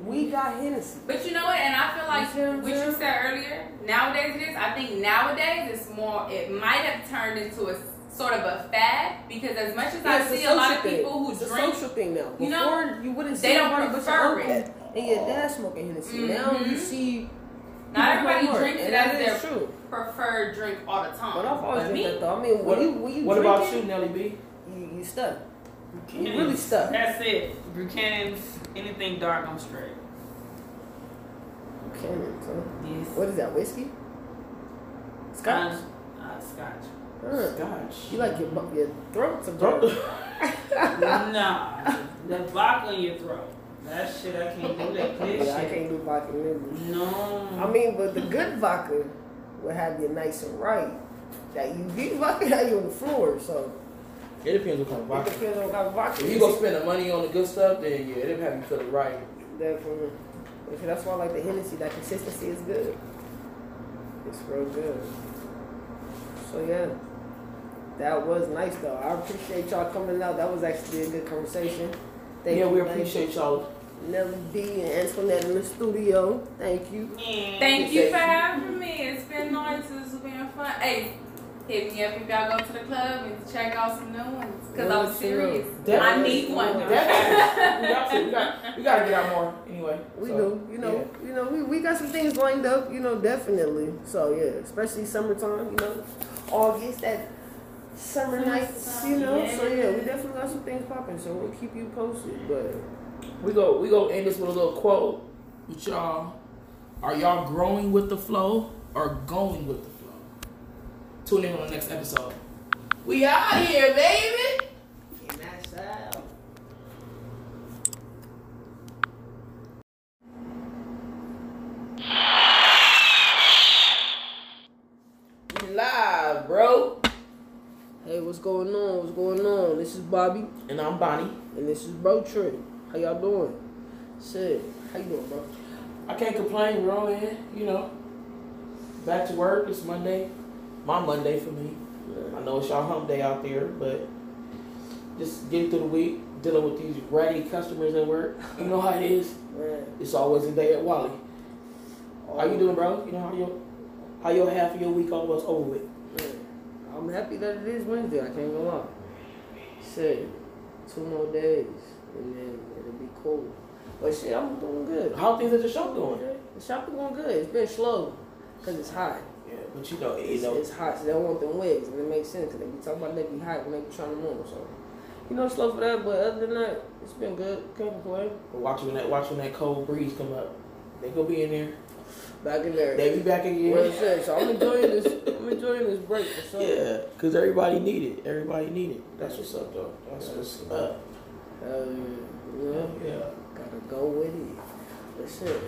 We got Hennessy. But you know what? And I feel like You what you said earlier. Nowadays it is. I think nowadays it's more. It might have turned into a sort of a fad because as much as Yeah, I see a lot social of thing. people who it's drink, a social thing now. Before you know, you wouldn't see they don't nobody but prefer your it. uncle and your dad smoking Hennessy. Mm-hmm. Now you see. not everybody more, drinks and it as their true. preferred drink all the time. But I've always But drank me, that though. I mean, What, when you when you what drink about it, you, Nelly B? You, you stuck. You Buchanan's. really stuck. That's it. Buchanan's. Anything dark, I'm straight. Okay, so. Yes. What is that? Whiskey? Scotch. Uh, uh, scotch. Gosh. You like your your throat burn? nah, the vodka in your throat. That shit I can't do. That clear Yeah, I can't do vodka neither. No. I mean, but the good vodka will have you nice and right. That you get vodka on the floor, so It depends what kind of it vodka. depends on what kind of vodka. If you go spend the money on the good stuff, then yeah, it'll have you feeling right. Definitely. But That's why I like the Hennessy. That consistency is good. It's real good. So yeah, that was nice though. I appreciate y'all coming out. That was actually a good conversation. Thank yeah, you, we appreciate y'all. Nelly B and Antoinette in the studio. Thank you. Yeah. thank you for having me. It's been nice. It's been fun. Hey. Hit me up if y'all go to the club and check out some new ones. Cause I'm serious. sir. I need one. Definitely. we got to. We got. We got to get out more anyway. We So, do, you know, you know, we, we got some things lined up, you know, definitely. So yeah, especially summertime, you know, August that summer nights, you know. So yeah, we definitely got some things popping. So we'll keep you posted. But We go. We go end this with a little quote. With y'all, are y'all growing with the flow or going with the flow? Tune in on the next episode. We out here, baby. and that's out. Live, bro. Hey, what's going on? What's going on? This is Bobby, And I'm Bonnie. and this is Bro Trip. How y'all doing? Shit, how you doing, bro? I can't complain, bro. Man. You know, back to work. It's Monday. My Monday for me. I know it's y'all hump day out there, but just getting through the week, dealing with these raggedy customers at work. You know how it is. Man, It's always a day at Wally. How you doing, bro? You know how your how your half of your week almost over with. Man, I'm happy that it is Wednesday. I can't go lie. Shit, two more days, and then it'll be cool. But shit, I'm doing good. How things at the shop going? The shop is going good. It's been slow because it's hot. But you know, you It's, know, it's hot, so they don't want them wigs, and it makes sense because they be talking about they be hot when they be trying to move. So, you know, slow for that. But other than that, it's been good. Can't complain. watching that watching that cold breeze come up. They gonna be in there. Back in there. They be back Well, again. shit, so I'm enjoying this. I'm enjoying this break for sure. Yeah, cause everybody need it. Everybody need it. That's what's up, though. That's what's up. Hell yeah. Yeah. Yeah. Gotta go with it. That's it.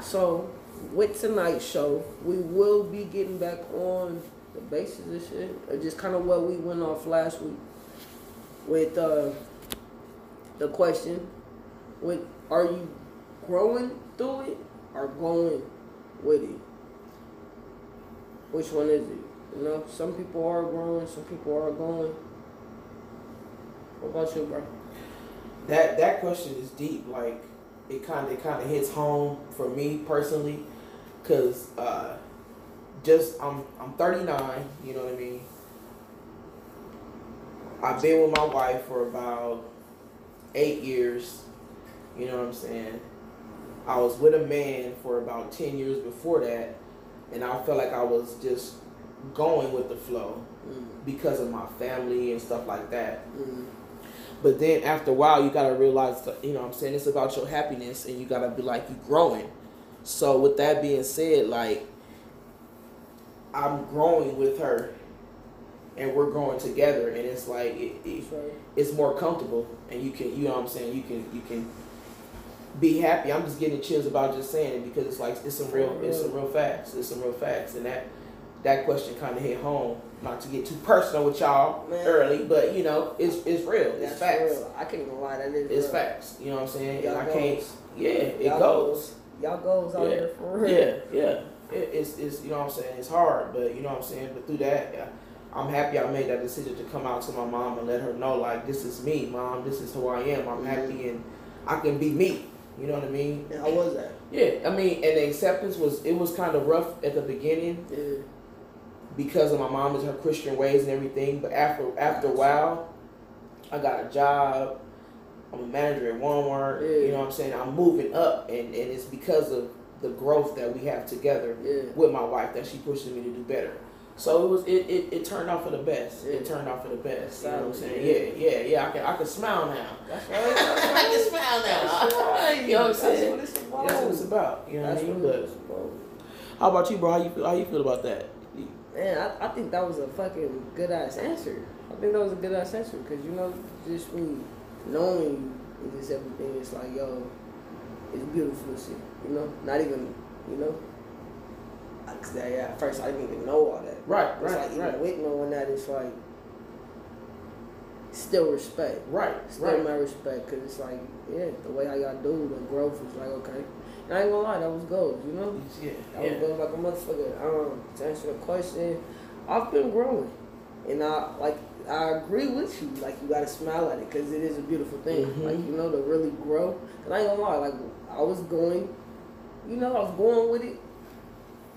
So, with tonight's show, we will be getting back on the basis of shit, or just kind of what we went off last week with uh, the question: with are you growing through it or going with it? Which one is it? You know, some people are growing, some people are going. What about you, bro? That that question is deep. Like it kind of it kind of hits home for me personally, cause uh, just I'm I'm 39. You know what I mean. I've been with my wife for about eight years. You know what I'm saying. I was with a man for about ten years before that, and I felt like I was just going with the flow Mm, because of my family and stuff like that. mm, But then after a while, you gotta realize, that, you know, what I'm saying it's about your happiness, and you gotta be like you growing. So with that being said, like I'm growing with her, and we're growing together, and it's like it, it, it's more comfortable, and you can, you know, what I'm saying you can you can be happy. I'm just getting chills about just saying it because it's like it's some real it's some real facts. It's some real facts, and that that question kind of hit home. Not to get too personal with y'all Man. early, but you know, it's it's real. It's That's facts. real. I can't even lie. That is It's real. facts. You know what I'm saying? Y'all and I can't. goes. Yeah, it Y'all goes. Y'all goes out Yeah. here for real. Yeah, yeah. It, it's it's you know what I'm saying. It's hard, but you know what I'm saying. But through that, yeah, I'm happy I made that decision to come out to my mom and let her know like this is me, mom. This is who I am. I'm Mhm. happy and I can be me. You know what I mean? And How was that? Yeah, I mean, and the acceptance was it was kind of rough at the beginning Yeah. Because of my mom and her Christian ways and everything. But after after a while, I got a job. I'm a manager at Walmart. Yeah. You know what I'm saying? I'm moving up, and, and it's because of the growth that we have together Yeah. with my wife that she pushes me to do better. So it was it, it, it turned out for the best. It turned out for the best. You know what I'm saying? Yeah, yeah, yeah. I can I can smile now. That's right. That's right. I can smile now. right. You know what I'm That's saying? what it's about. That's what it's about. You know what I mean? what But it's about. how about you, bro? How you feel? How you feel about that? Man, I, I think that was a fucking good ass answer. I think that was a good ass answer because you know, just me knowing you just everything, it's like yo, it's beautiful shit. You know, not even you know. Cause I, at first I didn't even know all that. Right, It's right, like even right, with knowing that, it's like still respect. right, Still right. my respect, cause it's like, yeah, the way how y'all do the growth is like, okay. I ain't gonna lie, that was goals, you know? Yeah, That yeah. was goals like a motherfucker. Um, to answer the question, I've been growing, and I like I agree with you. Like you gotta smile at it, cause it is a beautiful thing. Mhm. Like you know to really grow. And I ain't gonna lie, like I was going, you know, I was going with it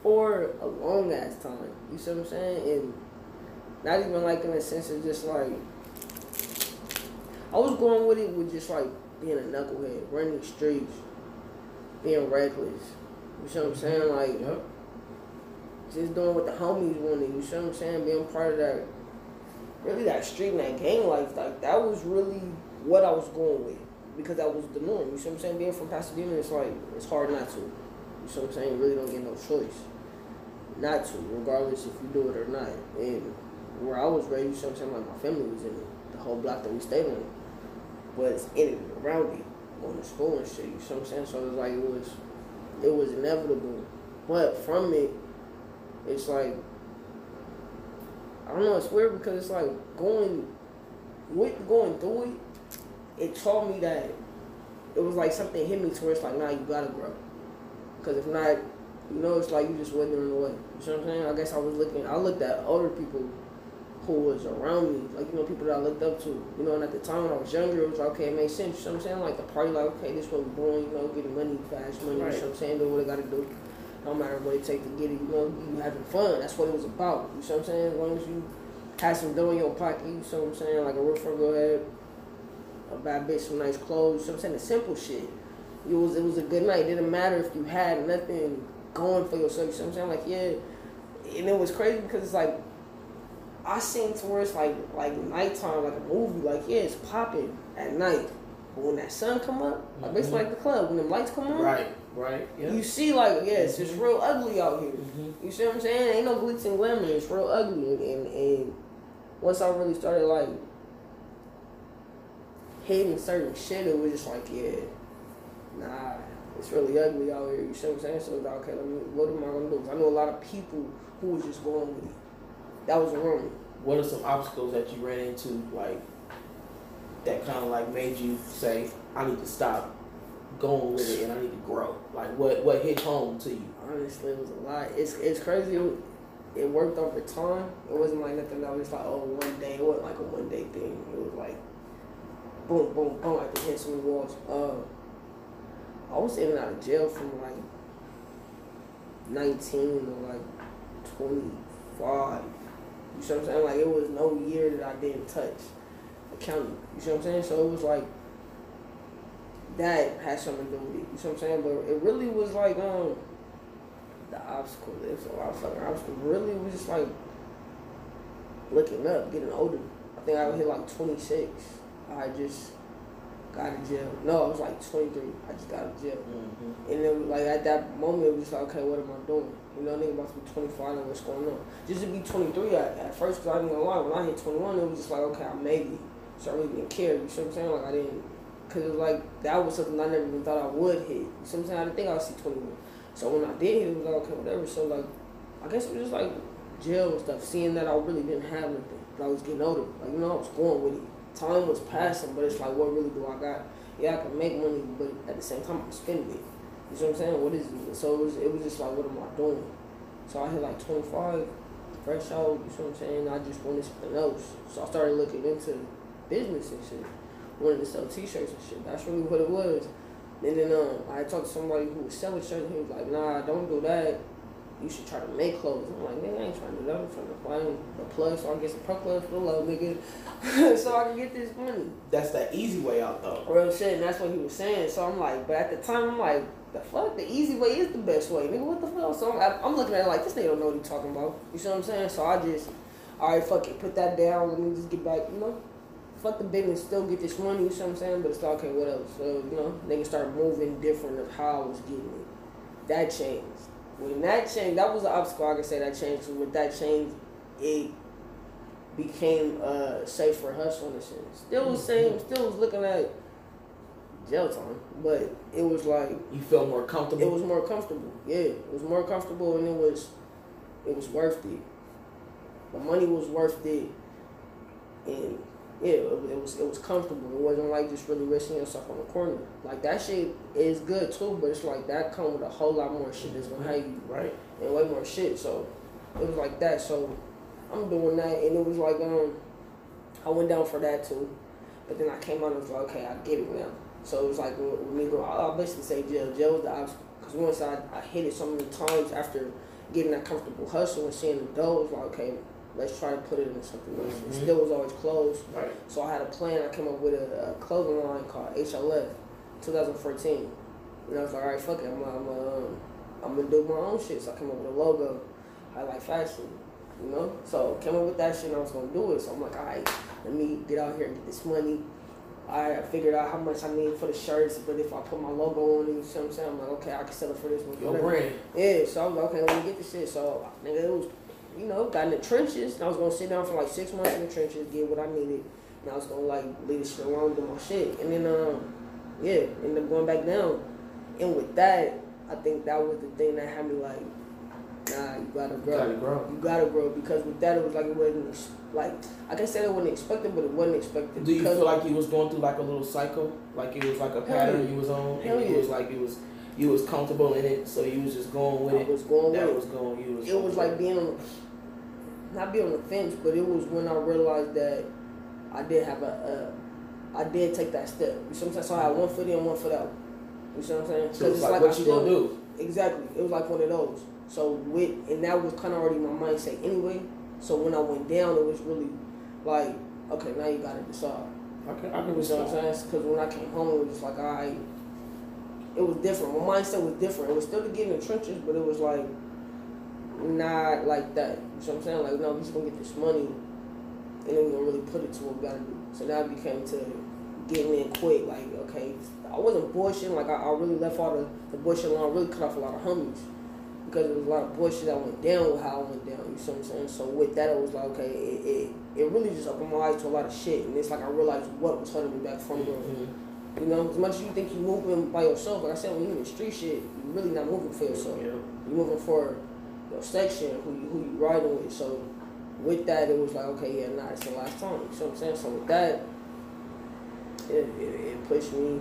for a long ass time. You see what I'm saying? And not even like in the sense of just like I was going with it with just like being a knucklehead, running the streets, being reckless. You see what I'm saying? Like Yep. just doing what the homies wanted. You see what I'm saying? Being part of that, really that street and that gang life. Like that was really what I was going with because that was the norm. You see what I'm saying? Being from Pasadena, it's like it's hard not to. You see what I'm saying? You really don't get no choice not to, regardless if you do it or not. And where I was raised, you see what I'm saying? Like my family was in it, the whole block that we stayed on was in it, around it, going to school and shit. You know what I'm saying? So it was like it was, it was inevitable. But from it, it's like I don't know. It's weird because it's like going with going through it. It taught me that it was like something hit me to where it's like, nah, you gotta grow. Because if not, you know, it's like you just withering away. You know what I'm saying? I guess I was looking. I looked at older people who was around me, like you know, people that I looked up to. You know, and at the time when I was younger, it was like, okay, it made sense. You know what I'm saying? Like the party, like okay, this what we're doing. You know, getting money, fast money. Right. You know what I'm saying? Do what I gotta do. No matter what it take to get it, you know, you having fun. That's what it was about. You know what I'm saying? As long as you had some dough in your pocket, you see what I'm saying? Like a roof over your head, a bad bitch, some nice clothes. You see what I'm saying? The simple shit. It was it was a good night. It didn't matter if you had nothing going for yourself. You see what I'm saying? Like yeah, and it was crazy because it's like I seen to where it's like like nighttime, like a movie. Like yeah, it's popping at night, but when that sun come up, like basically like the club, when the lights come on, Right, right. Yeah. you see like yeah, it's just Mhm. real ugly out here. Mhm. You see what I'm saying? Ain't no glitz and glamour. It's real ugly. And, and, once I really started like hating certain shit, it was just like, yeah, nah, it's really ugly out here. You see what I'm saying? So it's like, okay, let me, what am I gonna do? I know a lot of people who was just going with it. That was wrong. What are some obstacles that you ran into, like that kind of like made you say, "I need to stop going with it and I need to grow"? Like what what hit home to you? Honestly, it was a lot. It's it's crazy. It, worked over time. It wasn't like nothing that was like oh one day. It wasn't like a one day thing. It was like boom boom boom. Like to hit so many walls. Uh, I was in and out of jail from like nineteen to like twenty five. You see what I'm saying? Like it was no year that I didn't touch a county. You see what I'm saying? So it was like that had something to do with it. You see what I'm saying? But it really was like um the obstacle. It was a lot of fucking obstacles. Really was just like looking up, getting older. I think I was hit like 26. I just got out of jail. No, I was like 23. I just got out of jail. Mm-hmm. And then, like, at that moment, it was like, okay, what am I doing? You know, nigga about to be 25 and what's going on. Just to be 23 at, at first, because I didn't lie, when I hit 21, it was just like, okay, I maybe. So I really didn't care. You see what I'm saying? Like, I didn't, because it was like, that was something I never even thought I would hit. You see what I'm saying? I didn't think I would see 21. So when I did hit, it was like, okay, whatever. So, like, I guess it was just like jail and stuff, seeing that I really didn't have anything. I was getting older. Like, you know, I was going with it. Time was passing, but it's like, what really do I got? Yeah, I can make money, but at the same time, I'm spending it. You see what I'm saying? What is it? So it was, it was just like, what am I doing? So I hit like 25, fresh out, you see what I'm saying? I just wanted something else. So I started looking into business and shit. Wanted to sell t-shirts and shit. That's really what it was. And then um, I talked to somebody who was selling shirts and he was like, nah, don't do that. You should try to make clothes. I'm like, nigga, I ain't trying to do that. I'm trying to find the plug so I can get some pro clubs for the low, nigga. so I can get this money. That's the easy way out though. Real shit, and that's what he was saying. So I'm like, but at the time, I'm like, the fuck, the easy way is the best way, nigga. What the fuck? So I'm, I'm looking at it like this nigga don't know what he talking about. You see what I'm saying? So I just, all right, fuck it, put that down. Let me just get back, you know. Fuck the business, still get this money. You see what I'm saying? But it's like, okay, what else? So you know, niggas start moving different of how I was getting it. That changed. When that changed, that was the obstacle. I can say that changed. So with that change, it became uh safer hustle in a sense. Still was same, still was looking at jail time, but it was like You felt more comfortable. it was more comfortable. Yeah, it was more comfortable, and it was it was worth it. The money was worth it, and yeah, it, was- it was it was comfortable. It wasn't like just really risking yourself on the corner. Like that shit is good too, but it's like that come with a whole lot more shit that's gonna hate you right. and way more shit. So it was like that. So I'm doing that, and it was like um, I went down for that too, but then I came out and was like, okay, I get it now. So it was like with me going, I'll basically say jail. Jail was the obstacle because once I, I hit it so many times after getting that comfortable hustle and seeing the dough, it was like, okay, let's try to put it in something else. It Mhm. still was always closed. Right. So I had a plan. I came up with a, a clothing line called HLF, 2014. And I was like, all right, fuck it. I'm gonna, I'm um, I'm gonna do my own shit. So I came up with a logo. I like fashion, you know. So came up with that shit. and I was gonna do it. So I'm like, all right, let me get out here and get this money. I figured out how much I need for the shirts, but if I put my logo on it, you see what I'm saying? I'm like, okay, I can sell it for this much. Your brand. Yeah, so I was like, okay, let me get this shit. So, nigga, it was, you know, got in the trenches. And I was gonna sit down for like six months in the trenches, get what I needed. And I was gonna like leave this shit alone, do my shit. And then, um, yeah, ended up going back down. And with that, I think that was the thing that had me like, nah, you gotta grow. Gotta grow. You gotta grow because with that, it was like it wasn't like I can say it wasn't expected, but it wasn't expected. Do you feel like you was going through like a little cycle? Like it was like a pattern yeah. you was on, and it yeah. was like it was you was comfortable in it, so you was just going with I it. was going with that it. was going. You was. it was like being on, not being on the fence, but it was when I realized that I did have a, a I did take that step. You see what I'm? So I had one foot in, one foot out. You see what I'm saying? So it's like, I what you still- gonna do? Exactly. It was like one of those. So with and that was kind of already my mindset anyway. So when I went down, it was really like, okay, now you gotta decide. Okay, I can You know I'm respect. saying? Because when I came home, it was just like, I, it was different. My mindset was different. It was still to get in the trenches, but it was like, not like that. You know what I'm saying? Like, no, we just gonna get this money, and then we're gonna really put it to what we gotta do. So now it became to getting in quick. Like, okay, I wasn't bushing. Like, I, I really left all the, the bullshit alone. Really cut off a lot of homies. Because there was a lot of bullshit that went down with how I went down. You see what I'm saying? So with that, it was like, okay, it, it, it really just opened my eyes to a lot of shit. And it's like I realized what was holding me back from growing. Mhm. You know, as much as you think you're moving by yourself, like I said, when you're in the street shit, you're really not moving for yourself. Yeah. You're moving for your section, who you, who you riding with. So with that, it was like, okay, yeah, nah, it's the last time. You know what I'm saying? So with that, it, it, it pushed me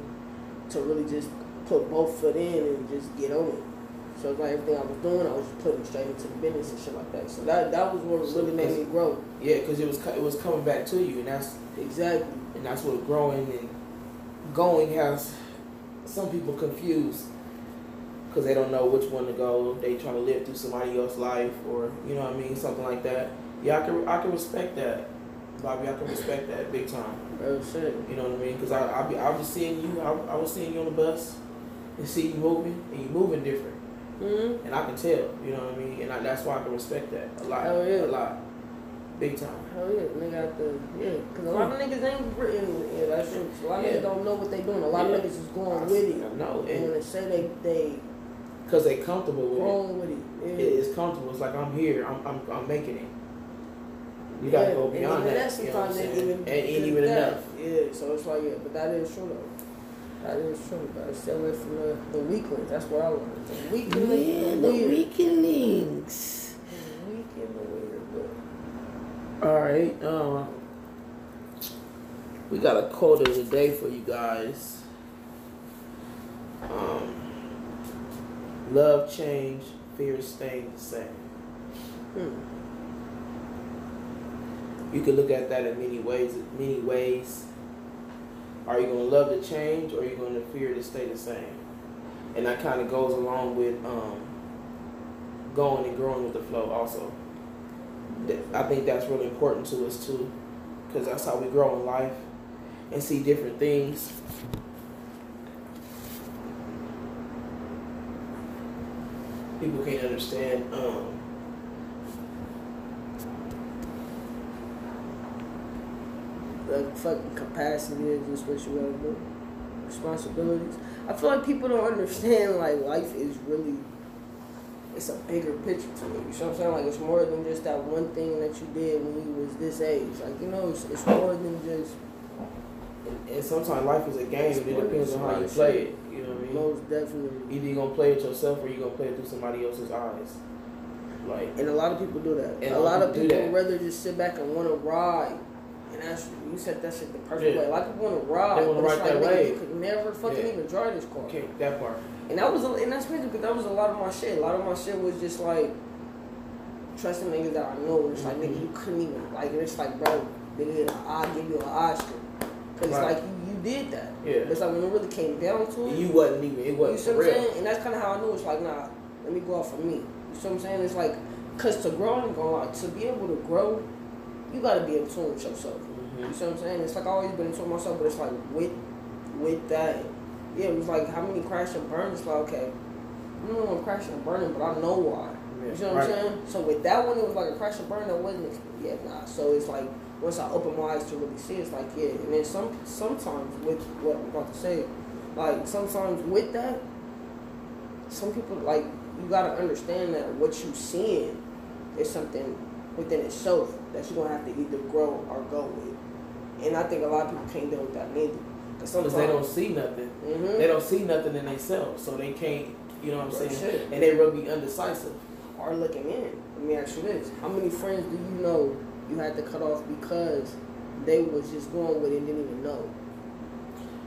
to really just put both foot in and just get on it. So it's like everything I was doing, I was just putting straight into the business and shit like that. So that that was what So really made me grow. Yeah, because it was it was coming back to you, and that's Exactly. and that's what growing and going has some people confused because they don't know which one to go. They trying to live through somebody else's life, or you know what I mean, something like that. Yeah, I can I can respect that, Bobby. I can respect that big time. Real shit. You know what I mean? Because I I be I was seeing you. I, I was seeing you on the bus and see you moving, and you moving different, Mm-hmm. and I can tell. You know what I mean? And I, that's why I can respect that a lot, Hell yeah. a lot, big time. Hell yeah, nigga out the yeah. Cause a lot of niggas ain't written. Yeah, that's true. A lot of niggas don't know what they doing. A lot Yeah. of niggas is going with it. I know, And when they say they they because they comfortable with it. with it. Yeah. is comfortable. It's like I'm here. I'm I'm, I'm making it. You gotta Yeah, go and beyond even that. you know what I'm saying? even and ain't even enough. Yeah, so it's like yeah, but that is true though. True. But stay away from the, the weaklings. That's what I learned. The weaklings, Yeah, the the weaklings. The weak and the weird. But All right. Um, we got a quote of the day for you guys. Um, love change, fear staying the same. hmm. You can look at that in many ways. Many ways. Are you going to love to change, or are you going to fear to stay the same? And that kind of goes along with um, going and growing with the flow. Also, I think that's really important to us too, because that's how we grow in life and see different things. People can't understand. Um, the fucking capacity is just what you gotta do. Responsibilities. I feel like people don't understand like life is really it's a bigger picture to it. You know what I'm saying? Like it's more than just that one thing that you did when you was this age. Like, you know, it's, it's more than just And, and sometimes life is a game. It depends on how you play it. You know what I mean? most definitely. Either you're gonna play it yourself or you're gonna play it through somebody else's eyes. Like And a lot of people do that. And a lot of people rather just sit back and want to ride. And that's you said that shit the perfect Yeah. way. A lot of people want to ride, They but it's ride like that nigga, way. you could never fucking Yeah. even drive this car. okay, that part. And that was, a, and that's crazy because that was a lot of my shit. A lot of my shit was just like trusting niggas that I know. It's like nigga, mm-hmm. you couldn't even like. It's like, bro, nigga, I'll give you an Oscar because it's Right. like you, you did that. Yeah. It's like when it really came down to it, You wasn't even. It wasn't You see for what I'm saying? And that's kind of how I knew. It's like, nah, let me go off for me. You see what I'm saying? It's like, cause to grow, I'm gonna lie, to be able to grow, you gotta be in tune with yourself. You Mhm. see what I'm saying? It's like I always been in tune with myself, but it's like with with that, yeah, it was like how many crash and burn. It's like okay, I don't want crash and burn, but I know why. You see what Right. I'm saying? So with that one, it was like a crash and burn that wasn't yeah nah. So it's like once I open my eyes to really see, it's like yeah. And then some sometimes with what I'm about to say, like sometimes with that, some people like you gotta understand that what you seeing is something within itself that you're gonna have to either grow or go with. And I think a lot of people can't deal with that neither. Cause sometimes they don't see nothing. Mhm. They don't see nothing in themselves, so they can't. You know what I'm saying? shit. And they will be undecisive. are looking in. Let me ask you this: How many friends do you know you had to cut off because they was just going with it and didn't even know?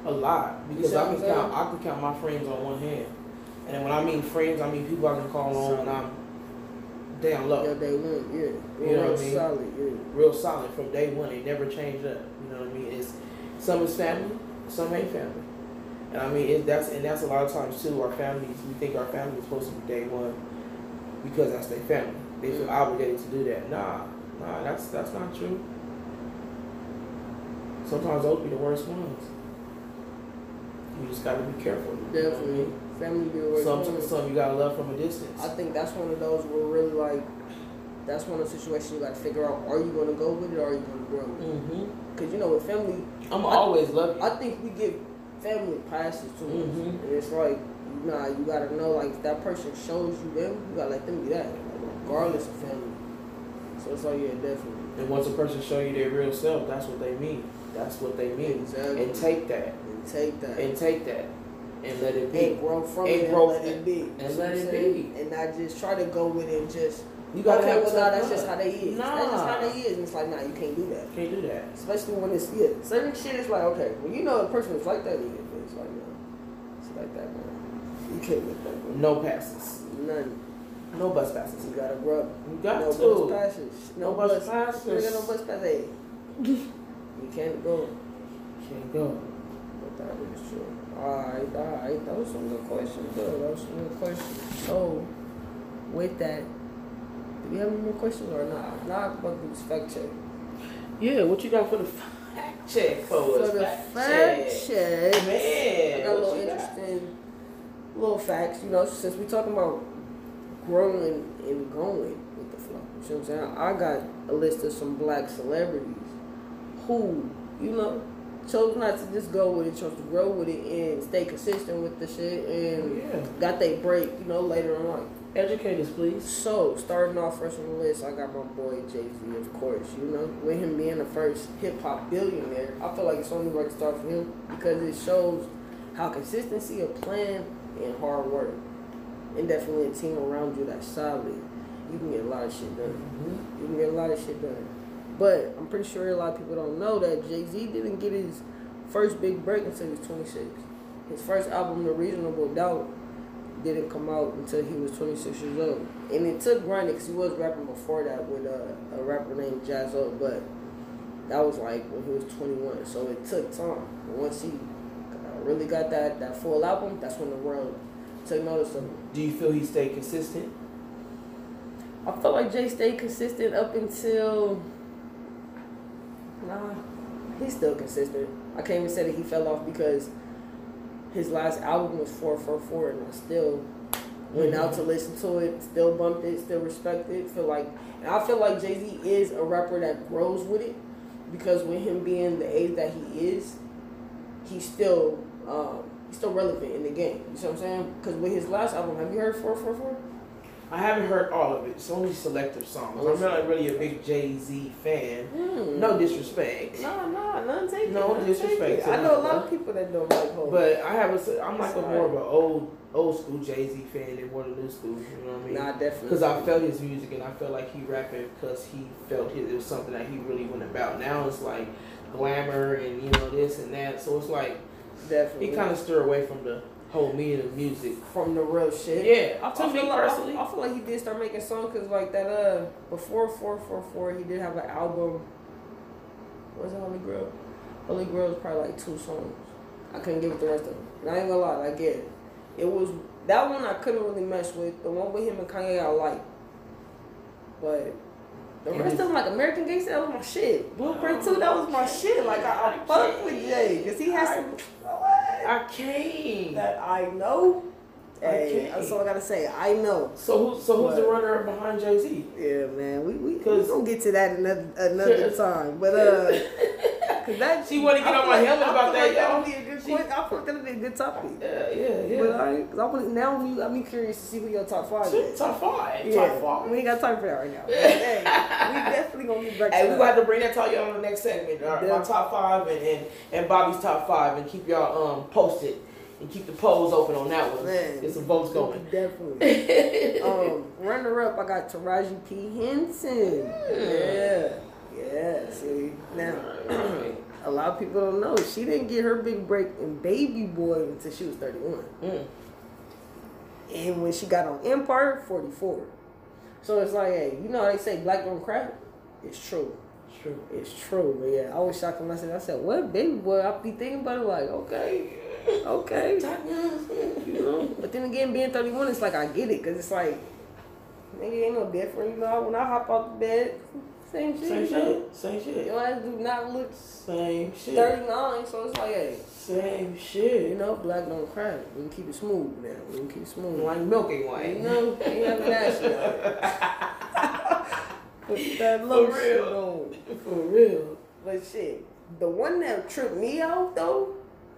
A lot because I can count. I can count my friends on one hand. And when I mean friends, I mean people I can call on when I'm down low. Yeah, they went. Yeah, You know real what I mean? solid. Yeah. real solid from day one. They never changed up. You know what I mean? It's some is family, some ain't family. And I mean it, that's and that's a lot of times too. Our families, we think our family is supposed to be day one because that's their family. They feel Mm. obligated to do that. Nah, nah, that's that's not true. Sometimes those be the worst ones. You just gotta be careful. you know what I Definitely, mean? family be away Some from some you gotta love from a distance. I think that's one of those where really like, that's one of the situations you got to figure out: Are you going to go with it or are you going to grow with it? hmm Because you know, with family, I'm I- always love. I think we give family passes too much, Mhm. and it's like, nah, you gotta know like if that person shows you them, you gotta let them be that, like, regardless of family. So it's like, yeah, definitely. And once a person show you their real self, that's what they mean. That's what they mean. Exactly. And take that. And take that. And take that. And let it and be. grow from And it grow and let it be. and let it be. And not just try to go with it and just You gotta okay, have well, tough that's just how they is. Nah. That's just how they is. And it's like, nah, you can't do that. Can't do that. Especially when it's yeah, certain shit is like okay, when you know a person is like that, it's like no, it's like that, man. You can't make that. Bro. No passes. None. No bus passes. You gotta rub. You got no to. bus passes. No bus passes. You got no bus passes. You can't go. You Can't go. But that is true. Alright, alright. That was some good questions, though. That was some good questions. So, with that, do we have any more questions or not? Not about this fact check. Yeah, what you got for the fact check for us? For the fact check, I Man, got a little you got? interesting little facts. You know, since we're talking about growing and going with the flow, you see what I'm saying? I got a list of some black celebrities who, you know, chose not to just go with it, chose to grow with it and stay consistent with the shit and Yeah. got they break, you know, later in life. Educate us, please. So, starting off first on the list, I got my boy Jay Z, of course. You know, with him being the first hip hop billionaire, I feel like it's only right to start for him because it shows how consistency of plan and hard work, and definitely a team around you that's solid, you can get a lot of shit done. Mm-hmm. You can get a lot of shit done. But I'm pretty sure a lot of people don't know that Jay Z didn't get his first big break until he was 26. His first album, The Reasonable Doubt, didn't come out until he was 26 years old. And it took grinding because he was rapping before that with uh, a rapper named Jaz-O, but that was like when he was 21. So it took time. But once he really got that, that full album, that's when the world took notice of him. Do you feel he stayed consistent? I felt like Jay stayed consistent up until. Nah, he's still consistent. I can't even say that he fell off because his last album was 444 and I still went out to listen to it, still bumped it, still respect it. Feel like, and I feel like Jay Z is a rapper that grows with it because with him being the age that he is, he's still. Um, He's still relevant in the game. You see what I'm saying? Because with his last album, have you heard 444? I haven't heard all of it. It's only selective songs. I'm not really a big Jay Z fan. Hmm. No disrespect. No, no, none taken. No none disrespect taken. I know a lot of people that don't like Hov. But I have a, I'm like a more of an old old school Jay Z fan than more the new school. You know what I mean? nah, definitely. Because I felt his music and I felt like he rapping because he felt his, it was something that he really went about. Now it's like glamour and you know this and that. So it's like definitely he kind of stir away from the whole meaning of music. from the real shit. Yeah, I, feel like, personally. I, I feel like he did start making songs because like that uh before four four four he did have an album. What was it Holy Grail? Holy Grail was probably like two songs. I couldn't give it the rest of them. And I ain't gonna lie, I get it. It was that one I couldn't really mess with. The one with him and Kanye I like. But the And rest of them, like American Gangster, that was my shit. Blueprint 2, that was my shit. Like, I, I fuck with Jay. Because he has some. I can't. That I know. Hey, Okay. that's all I gotta say. I know. So who so who's the runner up behind Jay Z? Yeah, man. We we we gonna get to that another another time. But uh, cause that She wanna get I on my like- helmet about that, like y'all. That'd be a good She- point. I like that'd be a good topic. Yeah, yeah, yeah. But I, cause I want now got me curious to see who your top five is. Top five. Yeah, Top five. we ain't got time for that right now. But, hey, we definitely gonna get back to Hey, we that. gonna have to bring that to y'all on the next segment. All right, Yeah. My top five and, and and Bobby's top five, and keep y'all um posted and keep the polls open on that one. Man. Get some votes going. Definitely. um, runner up, I got Taraji P Henson. Yeah, yeah. See now. A lot of people don't know she didn't get her big break in Baby Boy until she was 31. Mm. And when she got on Empire, 44. So it's like, hey, you know how they say black don't crack? It's true. True. It's true. But yeah, I was shocked when I said, I said, what Baby Boy? I be thinking about it like, okay, okay. You know? But then again, being 31, it's like, I get it. Because it's like, nigga ain't no different. You know, when I hop out the bed, same shit. Same shit. Same shit. Your ass do not look Same shit. 39, so it's like, hey, Same you shit. know, black don't crack. We can keep it smooth now. We can keep it smooth. Like milky You white. know, ain't having that shit out. Put that For little real. shit on. For real. But shit, the one that tripped me out though,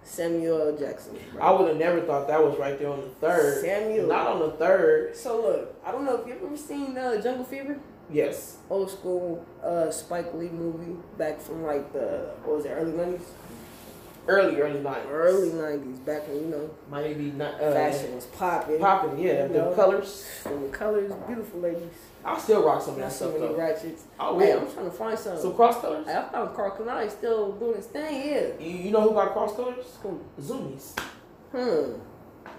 Samuel Jackson. I would have never thought that was right there on the third. Samuel. Not on the third. So look, I don't know if you've ever seen uh, Jungle Fever, Yes. old school uh, Spike Lee movie back from like the what was it, early nineties. Early early nineties. Early nineties, back when you know not uh, fashion was popping. popping. Yeah, You the colors. The colors, beautiful ladies. I'll still rock some of that Not so stuff many though. ratchets. Oh Hey, yeah, I'm trying to find some. some cross colors. I found Karl Kani still doing his thing. Yeah. You, you know who got cross colors? Who? Zumiez. Hmm.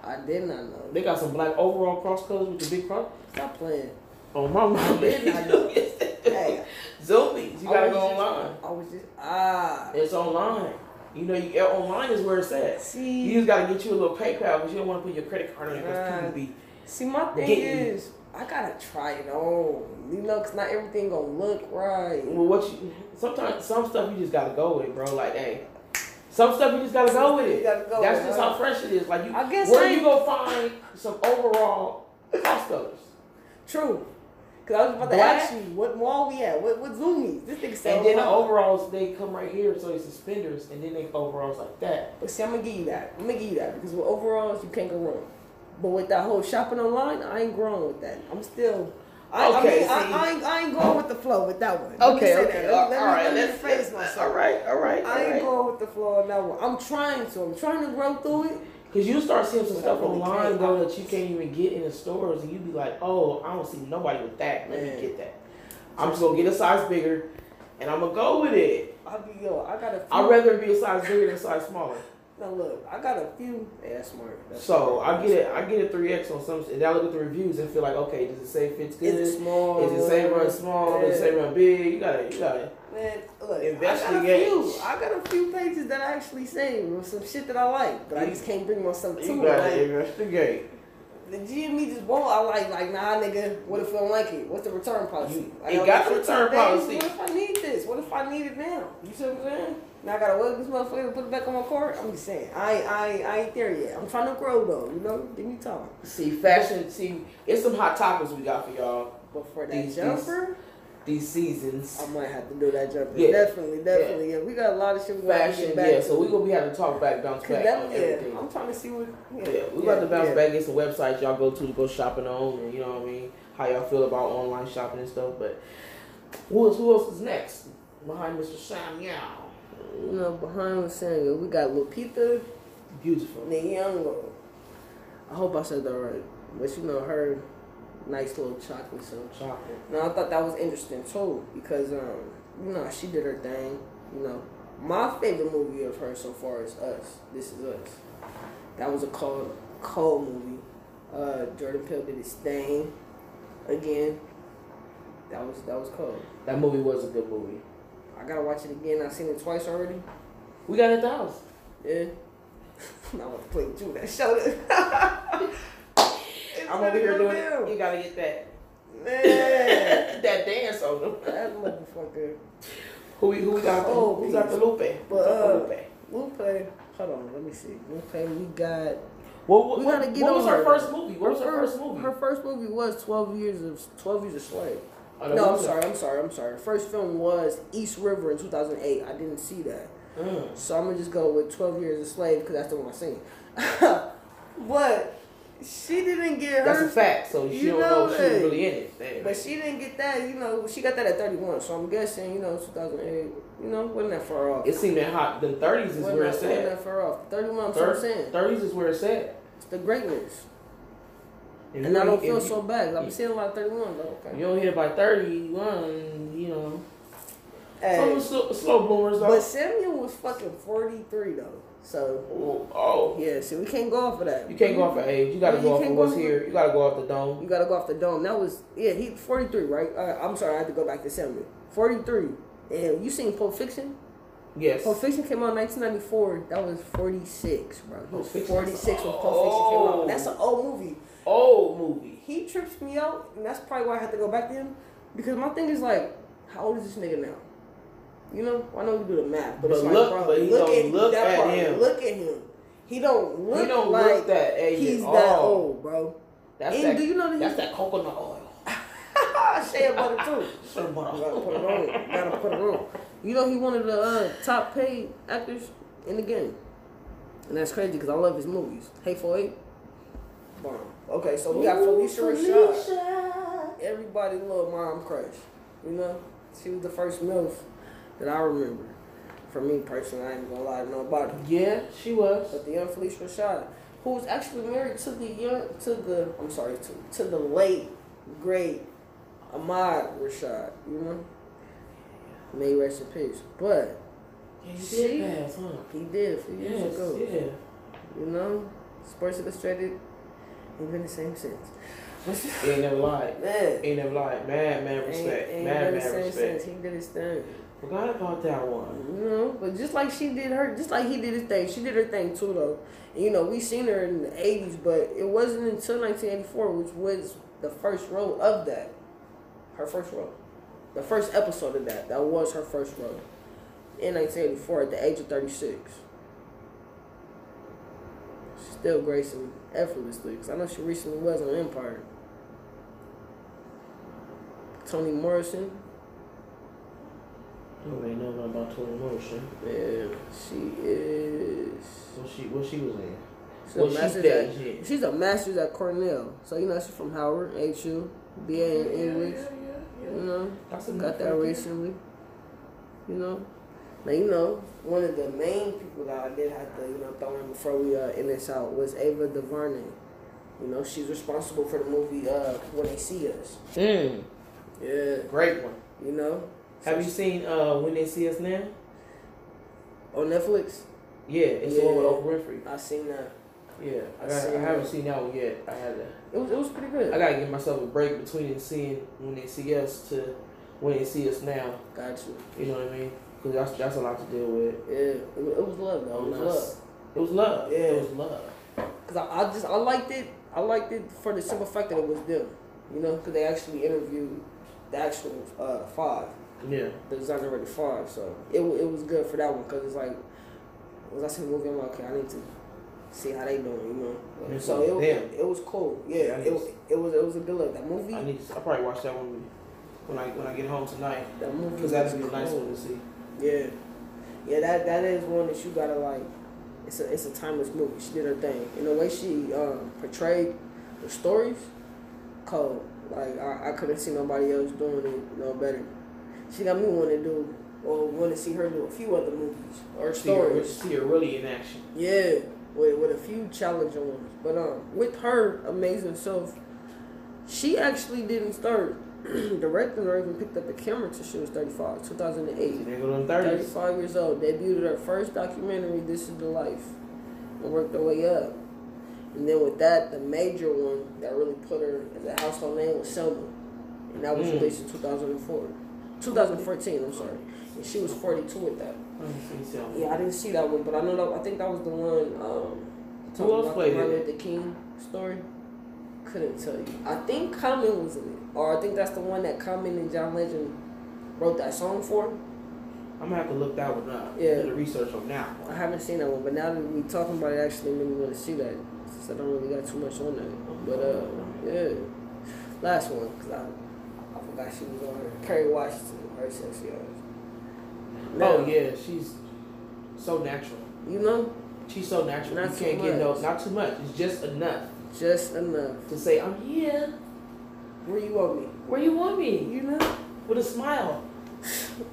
I did not know. They got some black overall cross colors with the big cross. Stop playing. Oh my mom, Did not know. Hey, Zumiez. You gotta go online. I was just ah. It's online. You know, you uh, online is where it's at. See, You just gotta get you a little PayPal because you don't want to put your credit card on it because people be. see, my thing Get you. is, I gotta try it on. You know, cause not everything gonna look right. Well, what you sometimes some stuff you just gotta go with, bro. Like, hey, some stuff you just gotta go with it. go That's with just how fresh it is. Like, you, I guess where I you ain't- go find some overall cross colors, True. Cause I was about to Black? ask you what mall we at. What what Zumiez? This nigga said. and then the overalls they come right here, so it's suspenders, and then they overalls like that. But see, I'm gonna give you that. I'm gonna give you that because with overalls you can't go wrong. But with that whole shopping online, I ain't growing with that. I'm still. I, Okay, I, mean. I, I, ain't, I ain't going with the flow with that one. Let Okay, okay, that. all Let, all me, right, let me let's phrase myself. All right, all right, I ain't right. going with the flow on that one. I'm trying to. I'm trying to grow through it. Cause you start seeing some stuff online though that you can't even get in the stores, and you be like, "Oh, I don't see nobody with that. Let Man. me get that." I'm just gonna get a size bigger, and I'm gonna go with it. I be yo. I got a few. I'd rather be a size bigger than a size smaller. Now look, I got a few. Yeah, that's smart. That's So smart. I get it. I get a three X on some, and I look at the reviews and feel like, okay, does it say fits good? Is it small? Is it say run small? Does it say run big? You gotta, you gotta. Man, look, Investigate. I got a few. I got a few pages that I actually saved with some shit that I like, but I just can't bring myself to You it. gotta Like, investigate. the GME just won't. I like, like, nah, nigga. What if I don't like it? What's the return policy? You- it oh, got the 15 return policy. What if I need this? What if I need it now? You see what I'm saying? Now I gotta work this motherfucker to put it back on my cart. I'm just saying, I, ain't- I, I ain't there yet. I'm trying to grow though. You know, give me time. See, fashion. See, it's some hot topics we got for y'all But for that these- jumper, these seasons. I might have to do that jumper. Yeah. Definitely, definitely. Yeah. we got a lot of shit we Fashion, back yeah. to. So we gonna be having to talk back, bounce back that, yeah. I'm trying to see what. Yeah, Yeah, we about to bounce yeah. back, get some websites y'all go to to go shopping on, and you know what I mean. How y'all feel about online shopping and stuff. But who else? Who else is next behind Mr. Samuel? You know, behind scenes, we got Lupita Beautiful. Nyong'o. I hope I said that right. But you know, her nice little chocolate so Chocolate. Now I thought that was interesting too because um, you know, she did her thing. You know, my favorite movie of her so far is Us. This is Us. That was a cold, cold movie. Uh, Jordan Peele did his thing again. That was that was cold. That movie was a good movie. I gotta watch it again. I've seen it twice already. We got the house. Yeah. I want to play with you that show. I'm over here doing it. You gotta get that Man, that dance on them. that motherfucker. Who we who we got? Oh, who's after Lupe? Who's But, after uh, Lupe? Lupe, hold on, let me see. Lupe, we got. What, what, we what, gotta get what was her her. first movie? What was her first movie? Her first movie was Twelve Years of Twelve Years a Slave. Oh, No, I'm sorry, I'm sorry, I'm sorry. First film was East River in 2008. I didn't see that, Mm. so I'm gonna just go with Twelve Years a Slave because that's the one I seen. but she didn't get her. That's a fact. So she don't know know if she was really in it. Damn. But she didn't get that, you know, she got that at 31, so I'm guessing, you know, 2008, you know, wasn't that far off. It seemed that hot. The thirties is wasn't where it's wasn't that far off. 31, I'm so saying. Thirties is where it's at. It's the greatness. If And I don't feel so bad. I'm seeing a lot of 31, though. You don't hit it by thirty-one. You know, some Hey, of the slow, slow bloomers though. but Samuel was fucking 43, though. So, oh, oh, yeah, see, we can't go off of that. you can't go off of age. You gotta Yeah, go off of what's here. You gotta go off the dome. You gotta go off the dome. That was, yeah, he 43, right? Uh, I'm sorry, I had to go back to Samuel. 43. And you seen Pulp Fiction? Yes. Pulp Fiction came out in 1994. That was 46, bro. He was 46 when Pulp Fiction came Oh. out. That's an old movie. Old movie. He trips me out, and that's probably why I had to go back to him. Because my thing is like, how old is this nigga now? You know, I know we do the math, but, But it's like, look- bro, but he look don't at look that at part. him. Look at him. He don't look He don't like look that age he's at that old, bro. That's and that. do you know that That's he's that coconut oil. shea butter too? Shea butter. You gotta put it on. Gotta put it on. You know he one of the uh, top paid actors in the game, and that's crazy because I love his movies. Hateful Eight. Bomb. Okay, so we got Phylicia Rashad. Everybody little mom crush. You know, she was the first MILF that I remember. For me personally, I ain't gonna lie to nobody. Yeah, she was. But the young Phylicia Rashad, who was actually married to the young, to the, I'm sorry, to, to the late, great Ahmad Rashad, you know? May he rest in peace. But Yeah, She- did pass, huh? he did a few years Yes, ago. yeah. You know? Sports Illustrated ain't been the same since. Ain't never lied. Man. Ain't never lied. Mad, Ain't, respect. ain't the mad same respect. He did his thing. Forgot about that one. You know, but just like she did her, just like he did his thing, she did her thing too, though. And, you know, we seen her in the '80s, but it wasn't until 1984, which was the first role of that, her first role, the first episode of that. That was her first role in 1984 at the age of 36. She's still gracing effortlessly, because I know she recently was on Empire. Toni Morrison, You ain't know nothing about Toni Morrison. yeah, she is. What she, what she was in. She's Well, a she's master's dead, at, yeah. she's a master's at Cornell. So you know she's from Howard, HU, BA in English. yeah, You know, That's a got that recently. You know, now you know one of the main people that I did have to you know throw in before we uh end this out was Ava DuVernay. You know she's responsible for the movie uh When They See Us. Mm, Yeah, great one. you know. Have you seen uh, When They See Us Now? on Netflix? Yeah, it's the one with Yeah. Oprah Winfrey. I seen that. Yeah, I, I I haven't that. seen that one yet. I had to. It was it was pretty good. I gotta give myself a break between seeing When They See Us to When They See Us Now. Got you. You know what I mean? Because that's that's a lot to deal with. Yeah, it, was- it was love though. It was Nice. love. It was love. Yeah. It was love. Cause I, I just I liked it. I liked it for the simple fact that it was them. You know, because they actually interviewed the actual uh, five, Yeah. the Exonerated five. So it it was good for that one because it's like, as I see the movie, I'm like, okay, I need to see how they doing. You know, Yeah, so it, was- it was cool. Yeah, it, was- it was it was a good look. That movie, I need. To, I'll probably watch that one when I when I get home tonight. that movie Because that'd was a nice cool. one to see. Yeah, yeah, that that is one that you gotta like. It's a it's a timeless movie. She did her thing, and the way she um, portrayed the stories, cold. Like I, I couldn't see nobody else doing it no better. She got me want to do or want to see her do a few other movies or See her, stories. see her really in action. Yeah, with with a few challenging ones. But um, with her amazing self, she actually didn't start directing or even picked up the camera until she was 35, 2008. They go to them thirties. 35 years old, debuted her first documentary, This Is the Life, and worked her way up. And then with that, the major one that really put her as a household name was Selma. And that was Mm. released in 2004. 2014, I'm sorry. And she was 42 with that. Let me see something. Yeah, I didn't see that one, but I know that, I think that was the one, um, Who else played the it? Martin Luther King story. Couldn't tell you. I think Common was in it. Or I think that's the one that Common and John Legend wrote that song for. I'm gonna have to look that one up. Yeah. Do the research on that I haven't seen that one, but now that we're talking about it, actually made me want to see that. Since I don't really got too much on that. But uh, yeah, last one because I, I forgot she was on there. Kerry Washington, her sexy. Oh yeah, she's so natural. You know, She's so natural. Not you can't get no, not too much. It's just enough just enough. to say I'm here. Where you want me? Where you want me? You know, With a smile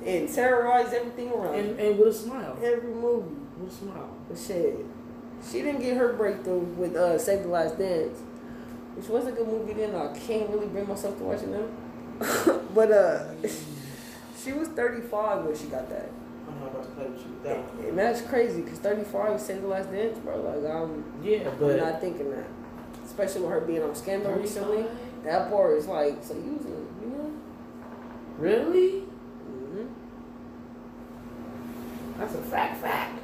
and terrorize everything around. and and with a smile. every movie. With a smile. But shit, she didn't get her breakthrough with uh, Save the Last Dance, which was a good movie then. I can't really bring myself to watching them. but uh, she was 35 when she got that. I'm not about to play with you with that one. And that's crazy because 35 is Save the Last Dance, bro. Like, I'm, Yeah, but, I'm but not thinking that. Especially with her being on Scandal recently. That bar is like, so using, you know? Really? hmm That's a fact. Fact.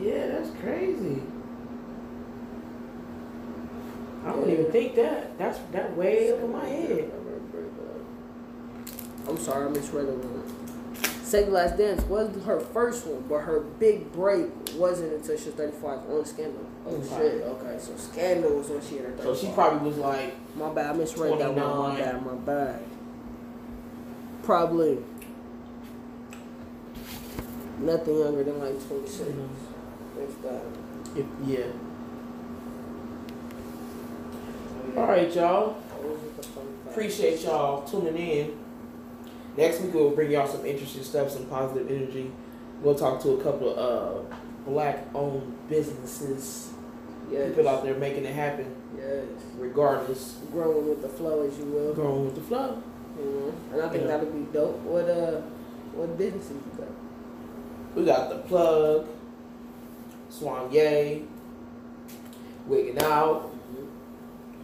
Yeah, that's crazy. I don't even think that. That's that way over my head. I'm sorry, I misread it the Last Dance was her first one, but her big break wasn't until she was 35 on Scandal. Oh Okay. shit, okay, so Scandal was when she had her 35. So she probably was like, My bad, I misread that one. My bad, my bad. Probably. Nothing younger than like 26. Mm-hmm. If that. if, yeah. All right, y'all. Those are the fun facts. Appreciate y'all tuning in. Next week we'll bring y'all some interesting stuff, some positive energy. We'll talk to a couple of uh, black-owned businesses, Yes. people out there making it happen, Yes. regardless, Growing with the flow, as you will. Growing with the flow. You know? And I think Yeah. that'll be dope. What uh, what businesses you got? We got the plug, Swan Yay, Wigging Out,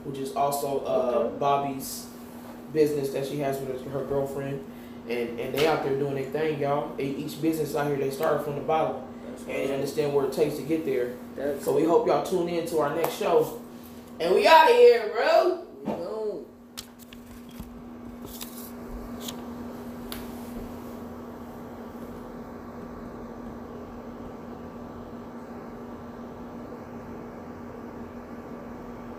which is also uh. Bobby's business that she has with her, girlfriend. And, and they out there doing their thing, y'all. Each business out here, they started from the bottom and understand what it takes to get there. That's So we hope y'all tune in to our next show. And we out of here, bro.